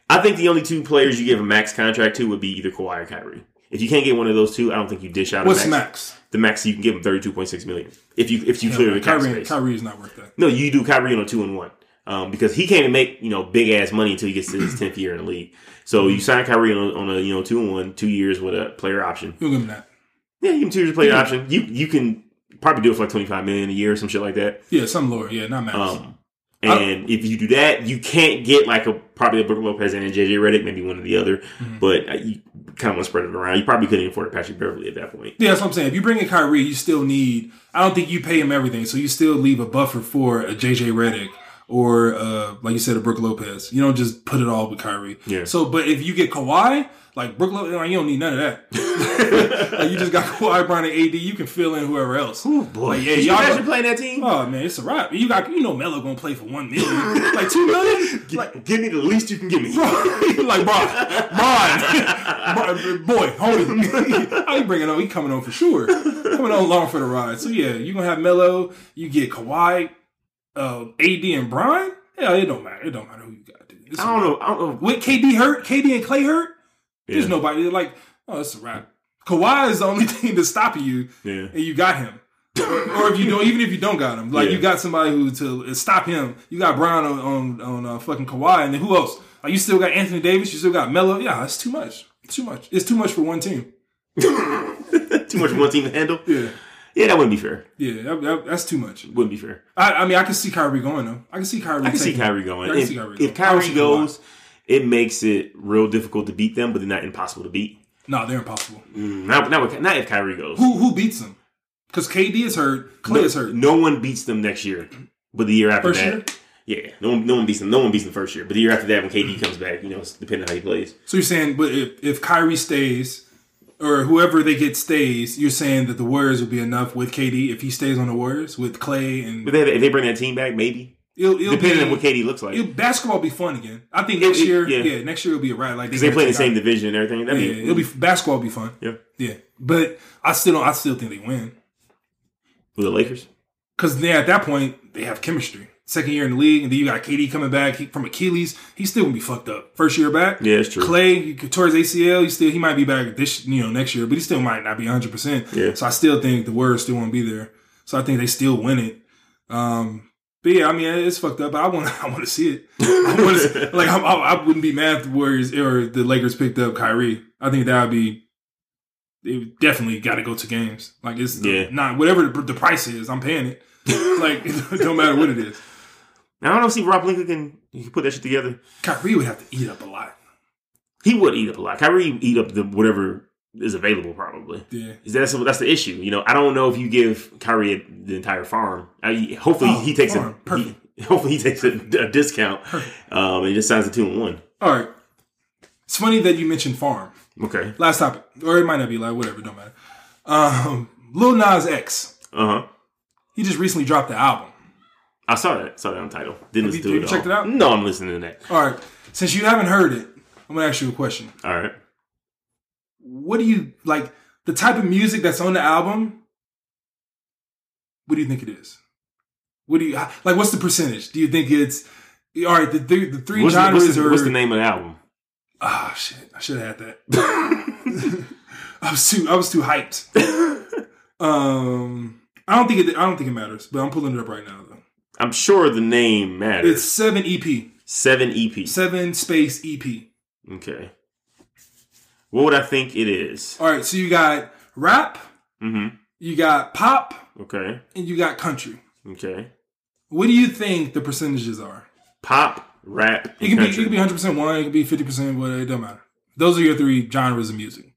I think the only two players you give a max contract to would be either Kawhi or Kyrie. If you can't get one of those two, I don't think you dish out What's a max. max? The max you can give him thirty two point six million. If you if you clear the cap Kyrie. space. Kyrie is not worth that. No, you do Kyrie on a two and one. Um, because he can't make, you know, big ass money until he gets to his tenth year in the league. So you sign Kyrie on a, on a you know two and one, two years with a player option. Give him that. Yeah, you can two years player option. You you can probably do it for like twenty five million a year or some shit like that. Yeah, some lower. Yeah, not max. Um, and if you do that, you can't get like a probably a Brook Lopez and a JJ Redick, maybe one or the other. Mm-hmm. But uh, you kind of want to spread it around. You probably couldn't afford a Patrick Beverley at that point. Yeah, that's what I'm saying. If you bring in Kyrie, you still need. I don't think you pay him everything, so you still leave a buffer for a JJ Redick or, uh, like you said, a Brook Lopez. You don't just put it all with Kyrie. Yeah. So, but if you get Kawhi, like Brook Lopez, like, you don't need none of that. *laughs* like you just got Kawhi, Bron, and AD. You can fill in whoever else. Oh boy, Like, yeah, you y'all imagine go- playing that team? Oh man, it's a wrap. You got, you know, Melo gonna play for one million, like two million. Like, give me the least you can give me. *laughs* Bro, like Bron, Bron, boy, homie, how you bringing on? He coming on for sure. Coming on along for the ride. So yeah, you gonna have Melo. You get Kawhi, uh, AD, and Brian. Yeah, it don't matter. It don't matter who you got. Dude. It's I don't know. I don't know. With KD hurt, KD and Clay hurt. There's Yeah. nobody like. Oh, it's a wrap. Kawhi is the only *laughs* thing that's stopping you, Yeah. and you got him. or if you don't, even if you don't got him, like Yeah. you got somebody who to stop him. You got Brown on on, on uh, fucking Kawhi, and then who else? Like you still got Anthony Davis. You still got Melo. Yeah, it's too much. It's too much. It's too much for one team. *laughs* Too much for one team to handle. Yeah, Yeah, that wouldn't be fair. yeah, that, that- that's too much. Wouldn't be fair. I, I mean, I can see Kyrie going though. I can see Kyrie. I can see Kyrie going. I can If, see Kyrie if going. I don't Kyrie goes, it makes it real difficult to beat them, but they're not impossible to beat. No, they're impossible. Mm, Not, not, with- not if Kyrie goes. Who who beats them? Because KD is hurt. Clay no, is hurt. no one beats them next year, but the year after First that, yeah, no one, no one beats them. No one beats them first year, but the year after that, when KD comes back, you know, it's depending on how he plays. So you're saying, but if, if Kyrie stays, or whoever they get stays, you're saying that the Warriors will be enough with KD if he stays on the Warriors with Clay and But they, if they bring that team back, maybe it'll, it'll depending be, on what KD looks like, it'll, basketball will be fun again. I think next it- year, yeah. yeah. next year will be a ride. Like because they play in the same division and everything. That'd Yeah, be, it'll be basketball will be fun. yeah. Yeah, but I still don't. I still think they win With the Lakers, because then at that point they have chemistry. Second year in the league, and then you got KD coming back from Achilles. He's still gonna be fucked up. First year back, yeah, it's true. Clay his ACL. He still he might be back this you know next year, but he still might not be 100. percent Yeah. So I still think the Warriors still won't be there. So I think they still win it. Um, but yeah, I mean it's fucked up. But I want *laughs* I want to see it. I want to *laughs* like I, I, I wouldn't be mad if the Warriors or the Lakers picked up Kyrie. I think that would be they definitely got to go to games. Like it's Yeah. not whatever the, the price is, I'm paying it. *laughs* like it don't matter what it is. Now I don't see Rob Pelinka can, can put that shit together. Kyrie would have to eat up a lot. He would eat up a lot. Kyrie eat up the whatever is available probably. Yeah. Is that's that's the issue? You know, I don't know if you give Kyrie the entire farm. I, hopefully Oh, he takes farm. a Perfect. he- *laughs* hopefully he takes a, a discount. Um, and he just signs a two and one. All right. It's funny that you mentioned farm. Okay. Last topic, or it might not be like whatever. Don't matter. Um, Lil Nas X. Uh huh. He just recently dropped the album. I saw that. Saw that on Tidal. Didn't Have listen you- to it. you checked all. it out? No, I'm listening to that. All right. Since you haven't heard it, I'm gonna ask you a question. All right. What do you like? The type of music that's on the album. What do you think it is? What do you like? What's the percentage? Do you think it's all right? The three, the three What's the, genres what's, the, are. what's the name of the album? Ah, shit! I should have had that. *laughs* I was too. I was too hyped. *laughs* um, I don't think it. I don't think it matters. But I'm pulling it up right now though. I'm sure the name matters. It's seven EP. Seven EP. Seven space EP. Okay. What would I think it is? All right. So you got rap, Mm-hmm. you got pop, Okay. and you got country. Okay. What do you think the percentages are? Pop, rap, It and could be. It country. could be 100 percent one. It could be 50 percent. What it don't matter. Those are your three genres of music.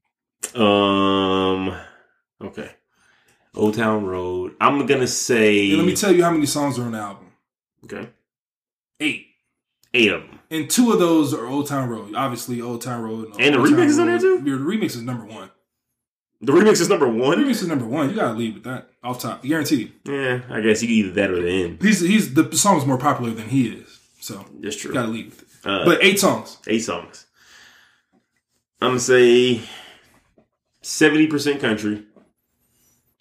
Um. Okay. Old Town Road. I'm gonna say. Let me tell you how many songs are on the album. okay. Eight. Eight of them. And two of those are Old Town Road. Obviously, Old Town Road. And the Old remix is on there too? The remix is number one. The remix is number one? The remix is number one. You gotta leave with that off top, guaranteed. Yeah, I guess you can either that or the end. He's he's the song's more popular than he is, so That's true. you gotta leave with it. Uh, But eight songs. eight songs. I'm gonna say seventy percent country,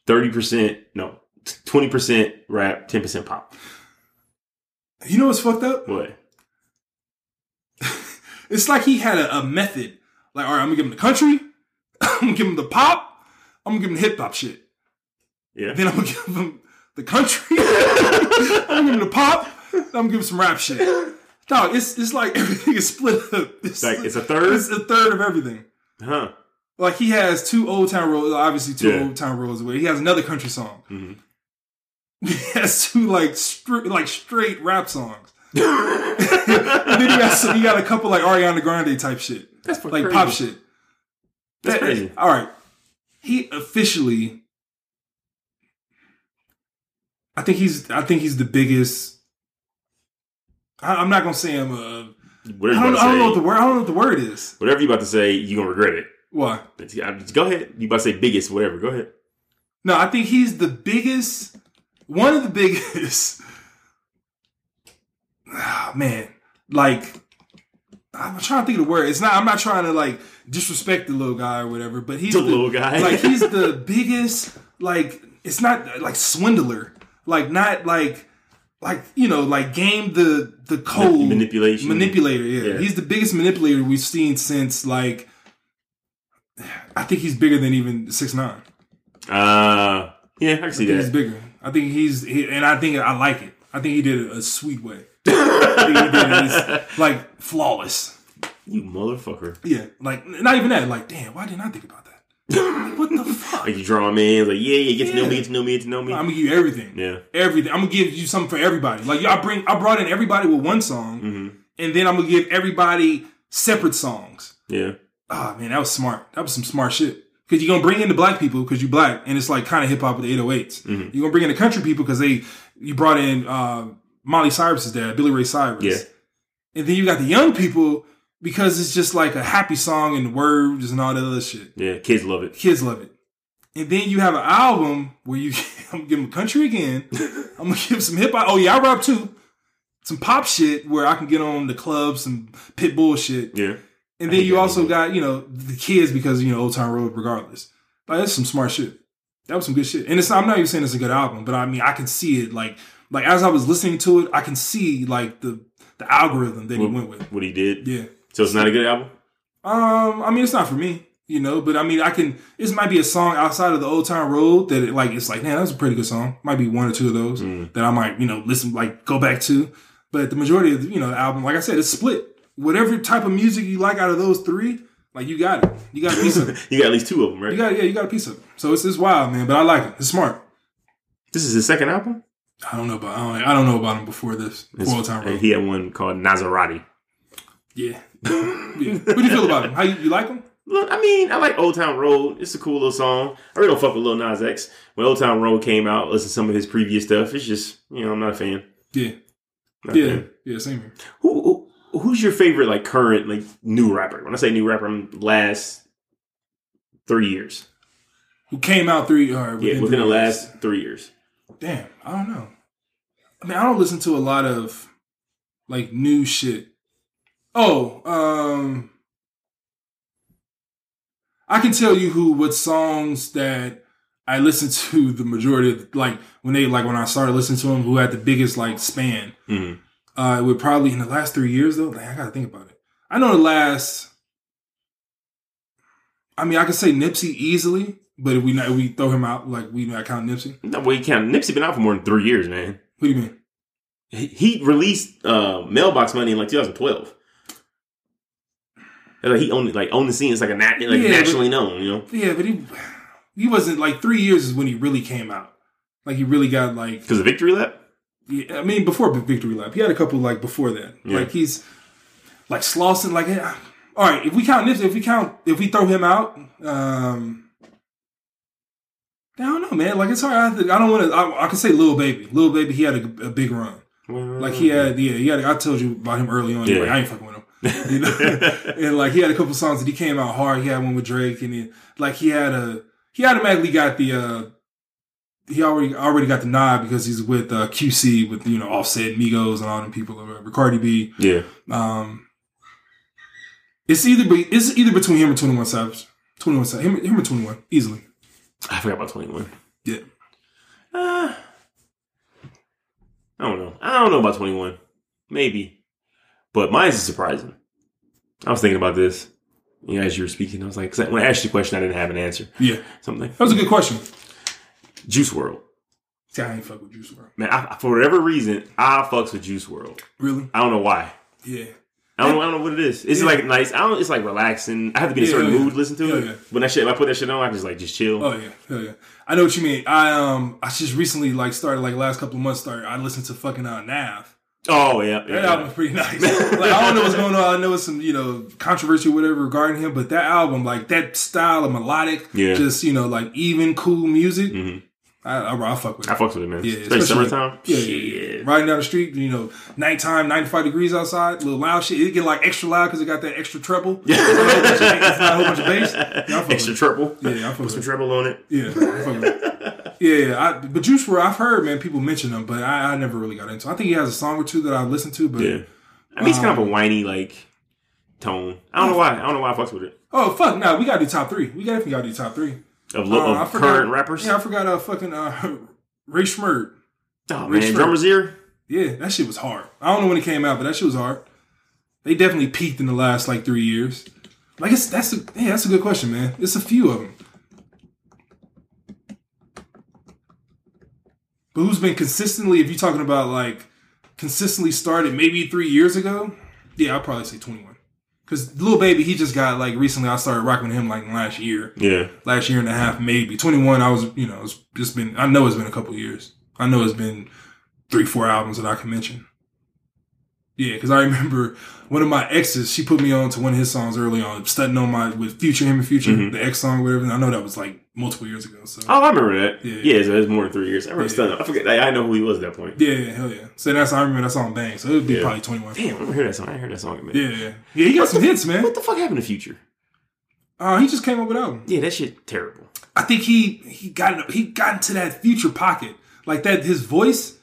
thirty percent no, twenty percent rap, ten percent pop. You know what's fucked up? What? It's like he had a, a method. Like, all right, I'm gonna give him the country. *laughs* I'm gonna give him the pop. I'm gonna give him the hip hop shit. Yeah. Then I'm gonna *laughs* give him the country. *laughs* I'm gonna give him the pop. I'm gonna give him some rap shit. Dog, it's it's like everything is split up. It's Like it's a third. it's a third of everything. Huh. Like he has two Old Town Roads, obviously two Yeah. Old Town Roads away. He has another country song. Mhm. He has two like stri- like straight rap songs. And then he got some, he got a couple like Ariana Grande type shit, That's fucking like crazy. pop shit. That's That- crazy. All right, he officially. I think he's. I think he's the biggest. I, I'm not gonna say I'm a. Whatever I you don't, about to I don't know what say, the word. I don't know what the word is. whatever you about to say, you are gonna regret it. Why? It's- yeah, Go ahead. You about to say biggest, whatever. Go ahead. No, I think he's the biggest, one of the biggest. Ah, man, like I'm trying to think of the word. It's not. I'm not trying to like disrespect the little guy or whatever, but he's The the, little guy. like he's the *laughs* biggest. Like it's not like swindler. Like not like like you know like game the the code manipulation. manipulator. Yeah. Yeah. he's the biggest manipulator we've seen since like. I think he's bigger than even six nine. Uh, yeah, I can see I think he's bigger. I think he's, he, and I think I like it. I think he did it a sweet way. I think he did it he's, *laughs* like flawless. You motherfucker. Yeah, like not even that. Like, damn, why didn't I think about that? Like, what the *laughs* fuck? Like you draw me in, like yeah, yeah, get to know me, get to know me, get to know me. I'm gonna give you everything. yeah. Everything. I'm gonna give you something for everybody. Like I bring, I brought in everybody with one song, hmm and then I'm gonna give everybody separate songs. Yeah. Ah man, that was smart. That was some smart shit. Because you're gonna bring in the black people because you're black, and it's like kind of hip hop with the 808s. Mhm. You're gonna bring in the country people because they you brought in uh, Miley Cyrus's dad, Billy Ray Cyrus. Yeah. And then you got the young people because it's just like a happy song and words and all that other shit. Yeah. Kids love it. Kids love it. And then you have an album where you *laughs* I'm gonna give them country again. *laughs* I'm gonna give some hip hop. Oh yeah, I rap too. Some pop shit where I can get on the club, some Pitbull shit. Yeah. And then you also got, you know, the kids because, you know, Old Town Road regardless. Like that's some smart shit. That was some good shit. And it's I'm not even saying it's a good album, but I mean I can see it like like as I was listening to it, I can see like the the algorithm that he went with. what he did. Yeah. So it's not a good album. Um, I mean it's not for me, you know, but I mean I can this might be a song outside of the Old Town Road that it, like it's like, man, that's a pretty good song. Might be one or two of those Mm. that I might, you know, listen like go back to. But the majority of the, you know, the album, like I said, it's split. Whatever type of music you like out of those three, Like you got it. You got a piece of it. *laughs* you got at least two of them, right? You got yeah, you got a piece of it. So it's it's wild, man. But I like it. It's smart. this is his second album. I don't know about I don't, I don't know about him before this. It's- Old Town Road. He had one called Nasarati. Yeah. yeah. What do you feel about him? How you, you like him? Look, I mean, I like Old Town Road. It's a cool little song. I really don't fuck with Lil Nas X. When Old Town Road came out, listen to some of his previous stuff. It's just, you know, I'm not a fan. Yeah. Not Yeah. fan. Yeah. Same here. Who, who who's your favorite like current like new rapper? When I say new rapper, I'm last three years. Who came out three or Yeah, within the years? last three years. Damn, I don't know. I mean, I don't listen to a lot of like new shit. Oh, um I can tell you who what songs that I listened *laughs* to the majority of like when they like when I started listening to them who had the biggest like span. Mhm. Uh it would probably in the last three years though. Like, I gotta think about it. I know the last I mean I could say Nipsey easily, but if we not if we throw him out, like we not count Nipsey. No, well, you can't. Nipsey been out for more than three years, man. What do you mean? He, he released uh, Mailbox Money in like 2012. And, Like he owned like owned the scene. It's like a nat- like Yeah, nationally known, you know. Yeah, but he he wasn't like three years is when he really came out. Like he really got like Because of Victory Lap. yeah, I mean before Victory Lap, he had a couple like before that. Yeah. Like he's like Slauson. Like yeah. all right, if we count Nipsey, if we count if we throw him out, um. I don't know, man. Like it's hard. I, I don't want to. I, I can say Lil Baby. Lil Baby, he had a, a big run. Like he had, yeah, he had. I told you about him early on. Yeah. Like, I ain't fucking with him. You know? *laughs* and like he had a couple songs that he came out hard. He had one with Drake, and then like he had a he automatically got the uh he already already got the nod because he's with uh, QC with you know Offset, Migos, and all them people or whatever. Cardi B. yeah. Um, it's either be, it's either between him and Twenty One Savage. Twenty One Savage. Him, him and Twenty One easily. I forgot about 21. Yeah. Uh, I don't know. I don't know about 21. Maybe. But mine's is surprising. I was thinking about this. You know, as you were speaking, I was like, 'cause when I asked you a question, I didn't have an answer. Yeah, Something that was a good question. Juice WRLD. See, I ain't fuck with Juice WRLD. Man, I, for whatever reason, I fucks with Juice WRLD. Really? I don't know why. Yeah. I don't, I don't know what it is. It's Yeah. like nice. I don't. It's like relaxing. I have to be in a certain yeah. mood to listen to Yeah, it. yeah. When that shit, if I put that shit on, I can just like just chill. Oh yeah, hell yeah. I know what you mean. I um I just recently like started like last couple of months started I listened to fucking uh Nav. Oh yeah, yeah. That album's pretty nice. like I don't know what's going on. I know it's some, you know, controversy or whatever regarding him, but that album, like that style of melodic, Yeah. just, you know, like even cool music. Mhm. I, I, I fuck with it. I it. fucks with it, man. Yeah, especially, summertime. Yeah, yeah, yeah. Riding down the street, you know, nighttime, 95 degrees outside, little loud shit. It get like extra loud because it got that extra treble. *laughs* Yeah. it's not a whole bunch of bass. Yeah, Extra triple. Yeah, I fuck Put with some it. treble on it. Yeah, I fuck with it. *laughs* yeah, yeah. I, but Juice WRLD, I've heard man people mention him, but I, I never really got into. it. I think he has a song or two that I listened to, but Yeah. I mean, it's kind of Um, a whiny like tone. I don't know why. I don't know why I fucks with it. oh fuck, no, we gotta do top three. We definitely gotta do top three. Of, lo- Uh, of current rappers. Yeah, I forgot. Uh, fucking uh, *laughs* Rae Sremmurd. oh Rich man, drummer's ear. Yeah, that shit was hard. I don't know when it came out, but that shit was hard. They definitely peaked in the last like three years. Like it's that's a yeah, that's a good question, man. It's a few of them. But who's been consistently? If you're talking about like consistently started maybe three years ago, yeah, I'll probably say 21. Because Lil Baby, he just got like recently. I started rocking with him like last year, Yeah. last year and a half, maybe 21. I was, you know, it's just been. I know it's been a couple years. I know it's been three, four albums that I can mention. Yeah, because I remember one of my exes. She put me on to one of his songs early on, stunting on my with Future, him and Future, Mhm. the X song, whatever. And I know that was like multiple years ago. So Oh, I remember that. Yeah. Yeah, so it's more than three years. I remember Yeah. Stun Up. I forget. I, I know who he was at that point. yeah, yeah, hell yeah. So that's I remember that song bang. So it would be Yeah. probably 21. Damn, I remember hear that song. I heard that song, man. Yeah, yeah, yeah. He got some hits, man. What the fuck happened to Future? Uh, he just came up with album. Yeah, that shit terrible. I think he he got he got into that future pocket like that. His voice,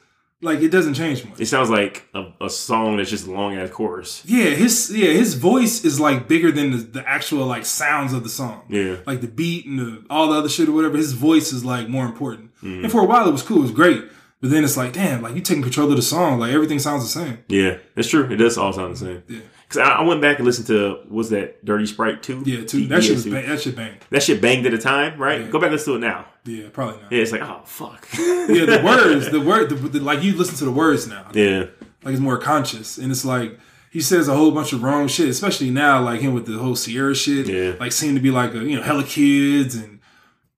like it doesn't change much. It sounds like a, a song that's just long ass chorus. Yeah, his yeah his voice is like bigger than the, the actual like sounds of the song. Yeah. like the beat and the, all the other shit or whatever. His voice is like more important. Mm-hmm. And for a while it was cool, it was great. But then it's like, damn, like you taking control of the song, like everything sounds the same. Yeah, it's true. It does all sound the same. Yeah, Cause I, I went back and listened to was that Dirty Sprite two? yeah, too. That shit was bang, that shit bang. That shit banged at the time, right? Yeah. Go back and listen to it now. Yeah, probably not. Yeah, it's like oh fuck. Yeah, the *laughs* words, the word, the, the, like you listen to the words now. yeah, like it's more conscious and it's like he says a whole bunch of wrong shit, especially now, like him with the whole Ciara shit. Yeah. Like seem to be like a you know hella kids and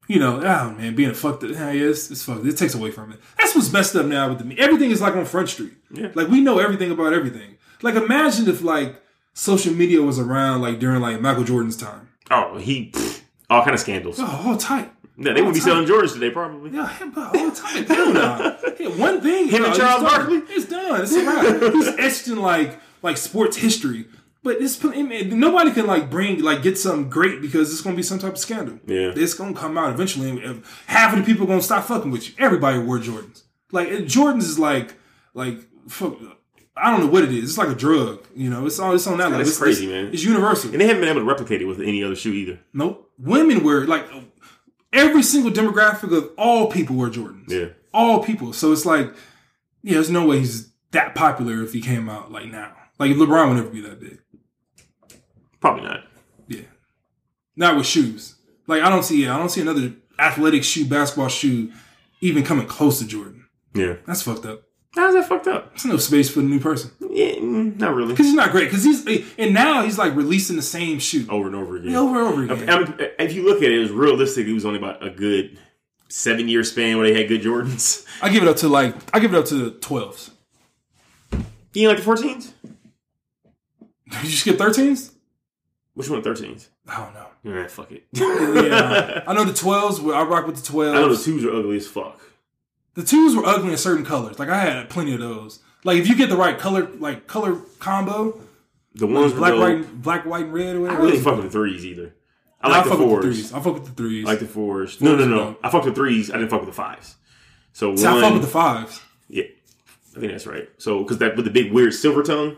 you know oh man being a fucked up. Yeah, yeah, it's, it's fucked. It takes away from it. That's what's messed up now with the me everything is like on Front Street. Yeah. Like we know everything about everything. Like imagine if like social media was around like during like Michael Jordan's time. Oh, he pfft, all kind of scandals. Oh, all tight. Yeah, they wouldn't be selling Jordans today, probably. Yeah, him, but all time. Hell no. *laughs* Yeah, one thing. Him and Charles. Barkley? It's done. It's wrap. He's etched in like like sports history. But it's nobody can like bring like get something great because it's gonna be some type of scandal. Yeah. it's gonna come out eventually. And half of the people gonna stop fucking with you. Everybody wore Jordans. Like Jordans is like like fuck, I don't know what it is. It's like a drug. You know, it's all it's on that level. It's crazy, it's, man. It's universal. And they haven't been able to replicate it with any other shoe either. Nope. Women wear like every single demographic of all people wear Jordans. Yeah. All people. So it's like, yeah, there's no way he's that popular if he came out like now. Like LeBron would never be that big. Probably not. Yeah. Not with shoes. Like I don't see yeah, I don't see another athletic shoe, basketball shoe even coming close to Jordan. Yeah. That's fucked up. How's that fucked up? There's no space for the new person. Yeah, not really. Because he's not great. Because he's and now he's like releasing the same shoe Over and over again. over and over again. I mean, if you look at it, it was realistic. It was only about a good seven year span where they had good Jordans. I give it up to like I give it up to the twelves. You like the 14s? Did you skip thirteens? Which one? 13s? I don't know. Yeah, fuck it. Yeah, *laughs* I know the twelves. I rock with the twelves. I know the twelves. twos are ugly as fuck. The twos were ugly in certain colors. Like I had plenty of those. Like if you get the right color, like color combo, The ones black, with white, black, white, and red, or I whatever. really fuck with the threes either. I I like the fuck with the fours. threes. I fuck with the threes. I like the fours. No, no, Fours are no. dope. I fuck with the threes. I didn't fuck with the fives. So one, I fuck with the fives yeah, I think that's right. So because that with the big weird silver tongue,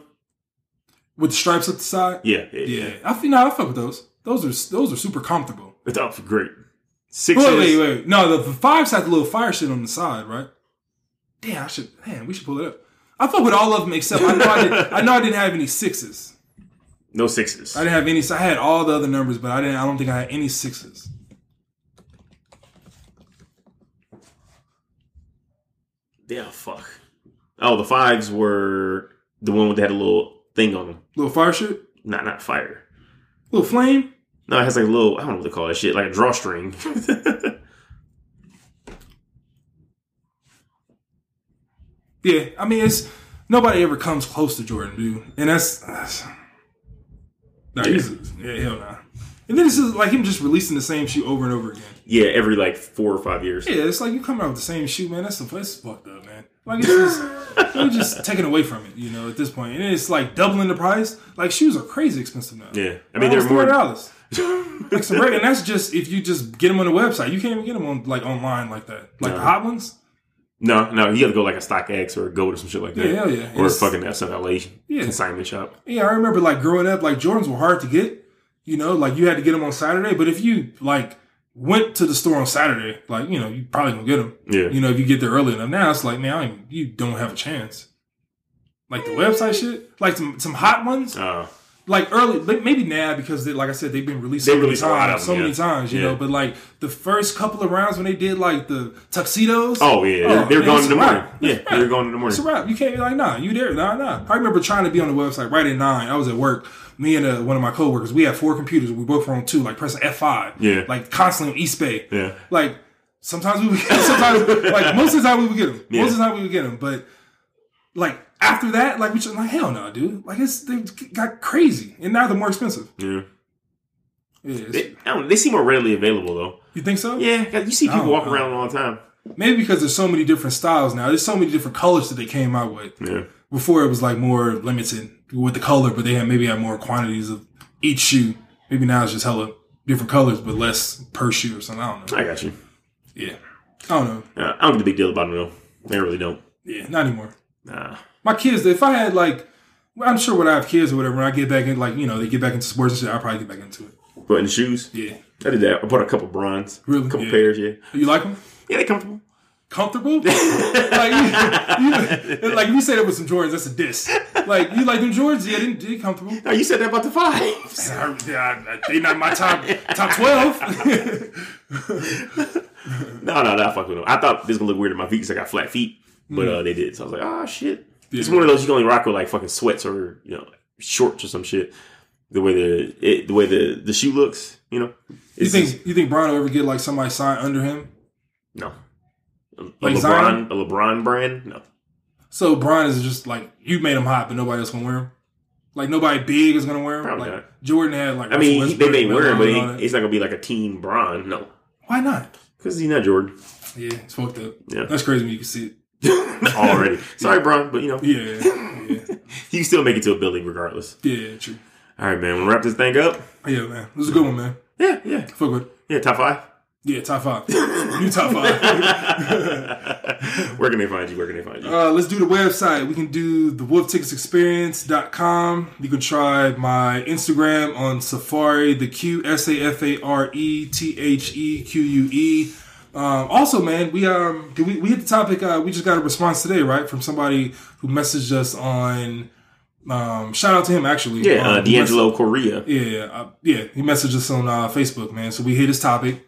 with the stripes up the side. yeah, yeah, Yeah, I feel no, I fuck with those. Those are those are super comfortable. it's up for great. Sixes, Wait, wait, wait. No, the, the fives had the little fire shit on the side, right? Damn, I should. Man, we should pull it up. I fuck with all of them except I know I, did, I know I didn't have any sixes. no sixes. I didn't have any. So I had all the other numbers, but I didn't. I don't think I had any sixes. yeah, fuck. Oh, the fives were the one that had a little thing on them. Little fire shit, Not not fire. little flame. No, it has like a little. I don't know what they call that shit. Like a drawstring. *laughs* Yeah, I mean it's nobody ever comes close to Jordan, dude, and that's. that's nah, he's yeah, hell nah. And then this is like him just releasing the same shoe over and over again. yeah, every like four or five years. Yeah, it's like you come out with the same shoe, man. That's the that's fucked up, man. Like it's just *laughs* you're just taking away from it, you know, at this point. And it's like doubling the price. Like shoes are crazy expensive now. Yeah, I mean they're more. dollars. *laughs* like some reg- and that's just if you just get them on the website. You can't even get them on like online like that. Like the hot ones. No, no, you have to go like a StockX or a Goat or some shit like that. Yeah, hell yeah. Or a It's- fucking SNLA Yeah. consignment shop. Yeah, I remember like growing up, like Jordans were hard to get. You know, like you had to get them on Saturday. But if you like went to the store on Saturday, like you know, you probably gonna get them. Yeah. You know, if you get there early enough. Now it's like, man, I you don't have a chance. Like the website shit, like some some hot ones, Uh, like early, maybe now because they, like I said, they've been released They so many release a lot times, so them, many times, you Yeah. know. But like the first couple of rounds when they did like the tuxedos, oh yeah, Oh, they were man, going in the morning. Yeah, they were wrap. going in the morning. It's a wrap. You can't be like, nah, you there? Nah, nah. I remember trying to be on the website right at nine. I was at work. Me and uh, one of my coworkers, we had four computers. We both were on two, like pressing F five. Yeah. Like constantly on Eastbay. Yeah. Like sometimes we would get *laughs* sometimes like most of the time we would get them. Yeah. Most of the time we would get them. But like after that, like we just like hell no, dude. Like it's they got crazy. And now they're more expensive. Yeah. Yeah, They, they seem more readily available though. you think so? Yeah, you see people don't walking around all the time. Maybe because there's so many different styles now. There's so many different colors that they came out with. Yeah. Before it was like more limited with the color, but they had maybe had more quantities of each shoe. Maybe now it's just hella different colors, but less per shoe or something. I don't know. I got you. Yeah, I don't know. Uh, I don't get a big deal about them though. I really don't. Yeah, not anymore. Nah. My kids, if I had like, I'm sure when I have kids or whatever, when I get back in, like you know, they get back into sports and shit, I'll probably get back into it. But in the shoes, Yeah, I did that. I bought a couple bronze. Really? A couple Yeah. pairs, yeah. you like them? Yeah, they comfortable. Comfortable? *laughs* like, you, you, like you say that with some Jordans, that's a diss. Like you like them Jordans? Yeah, they, they comfortable. No, you said that about the fives. I- yeah, they not my top top twelve. *laughs* No, no, no, I fuck with them. I thought this was gonna look weird in my feet because I got flat feet, but uh, they did. So I was like, oh shit. It's one of those you can only rock with like fucking sweats or you know shorts or some shit. The way the it, the way the the shoe looks, you know. You think just- you think Bron will ever get like somebody signed under him? no. A, Like LeBron, Zion? a LeBron brand, no. So Bron is just like you made him hot, but nobody else gonna wear him. Like nobody big is gonna wear him. Probably like not. Jordan had like. I mean, they may wear him, but Melo and all he, that. it's not gonna be like a team Bron, no, why not? because he's not Jordan Yeah, it's fucked up. Yeah. That's crazy when you can see it. *laughs* already. Sorry, Bron, but you know Yeah, yeah, *laughs* you still make it to a building regardless. yeah. True. All right, man. We'll wrap this thing up. Yeah, man. This is a good one, man. Yeah, yeah, Fuck with. yeah. Top five. Yeah, top five. New top five. *laughs* Where can they find you? Where can they find you? Uh, let's do the website. We can do the wolfticketsexperience.com. You can try my Instagram on Safari, the Q S A F A R E T H E Q U E. Um, also, man, we um did we, we hit the topic. Uh, we just got a response today, right, from somebody who messaged us on. Um, shout out to him actually. yeah, uh, Um, mess- D'Angelo Correa. yeah, uh, yeah, he messaged us on uh, Facebook, man. So we hit his topic.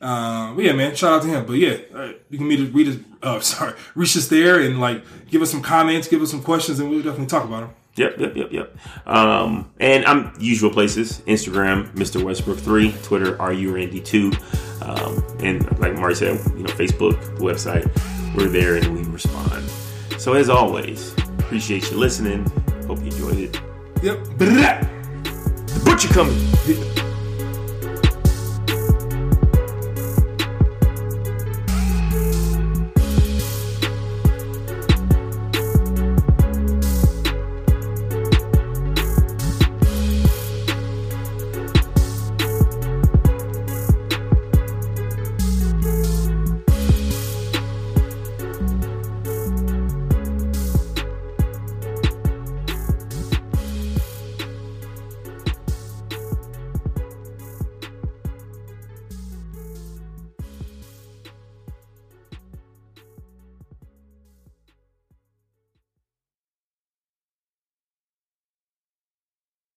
Um, yeah, man, shout out to him. But yeah, uh, you can meet us, read us, uh, *laughs* sorry, reach us there and like give us some comments, give us some questions, and we'll definitely talk about them. Yep, yep, yep, yep. Um, and I'm usual places: Instagram, Mr. Westbrook three, Twitter, RU Randy two, um, and like Mari said, you know, Facebook, website. We're there and we respond. So as always, appreciate you listening. Hope you enjoyed it. Yep. The butcher coming.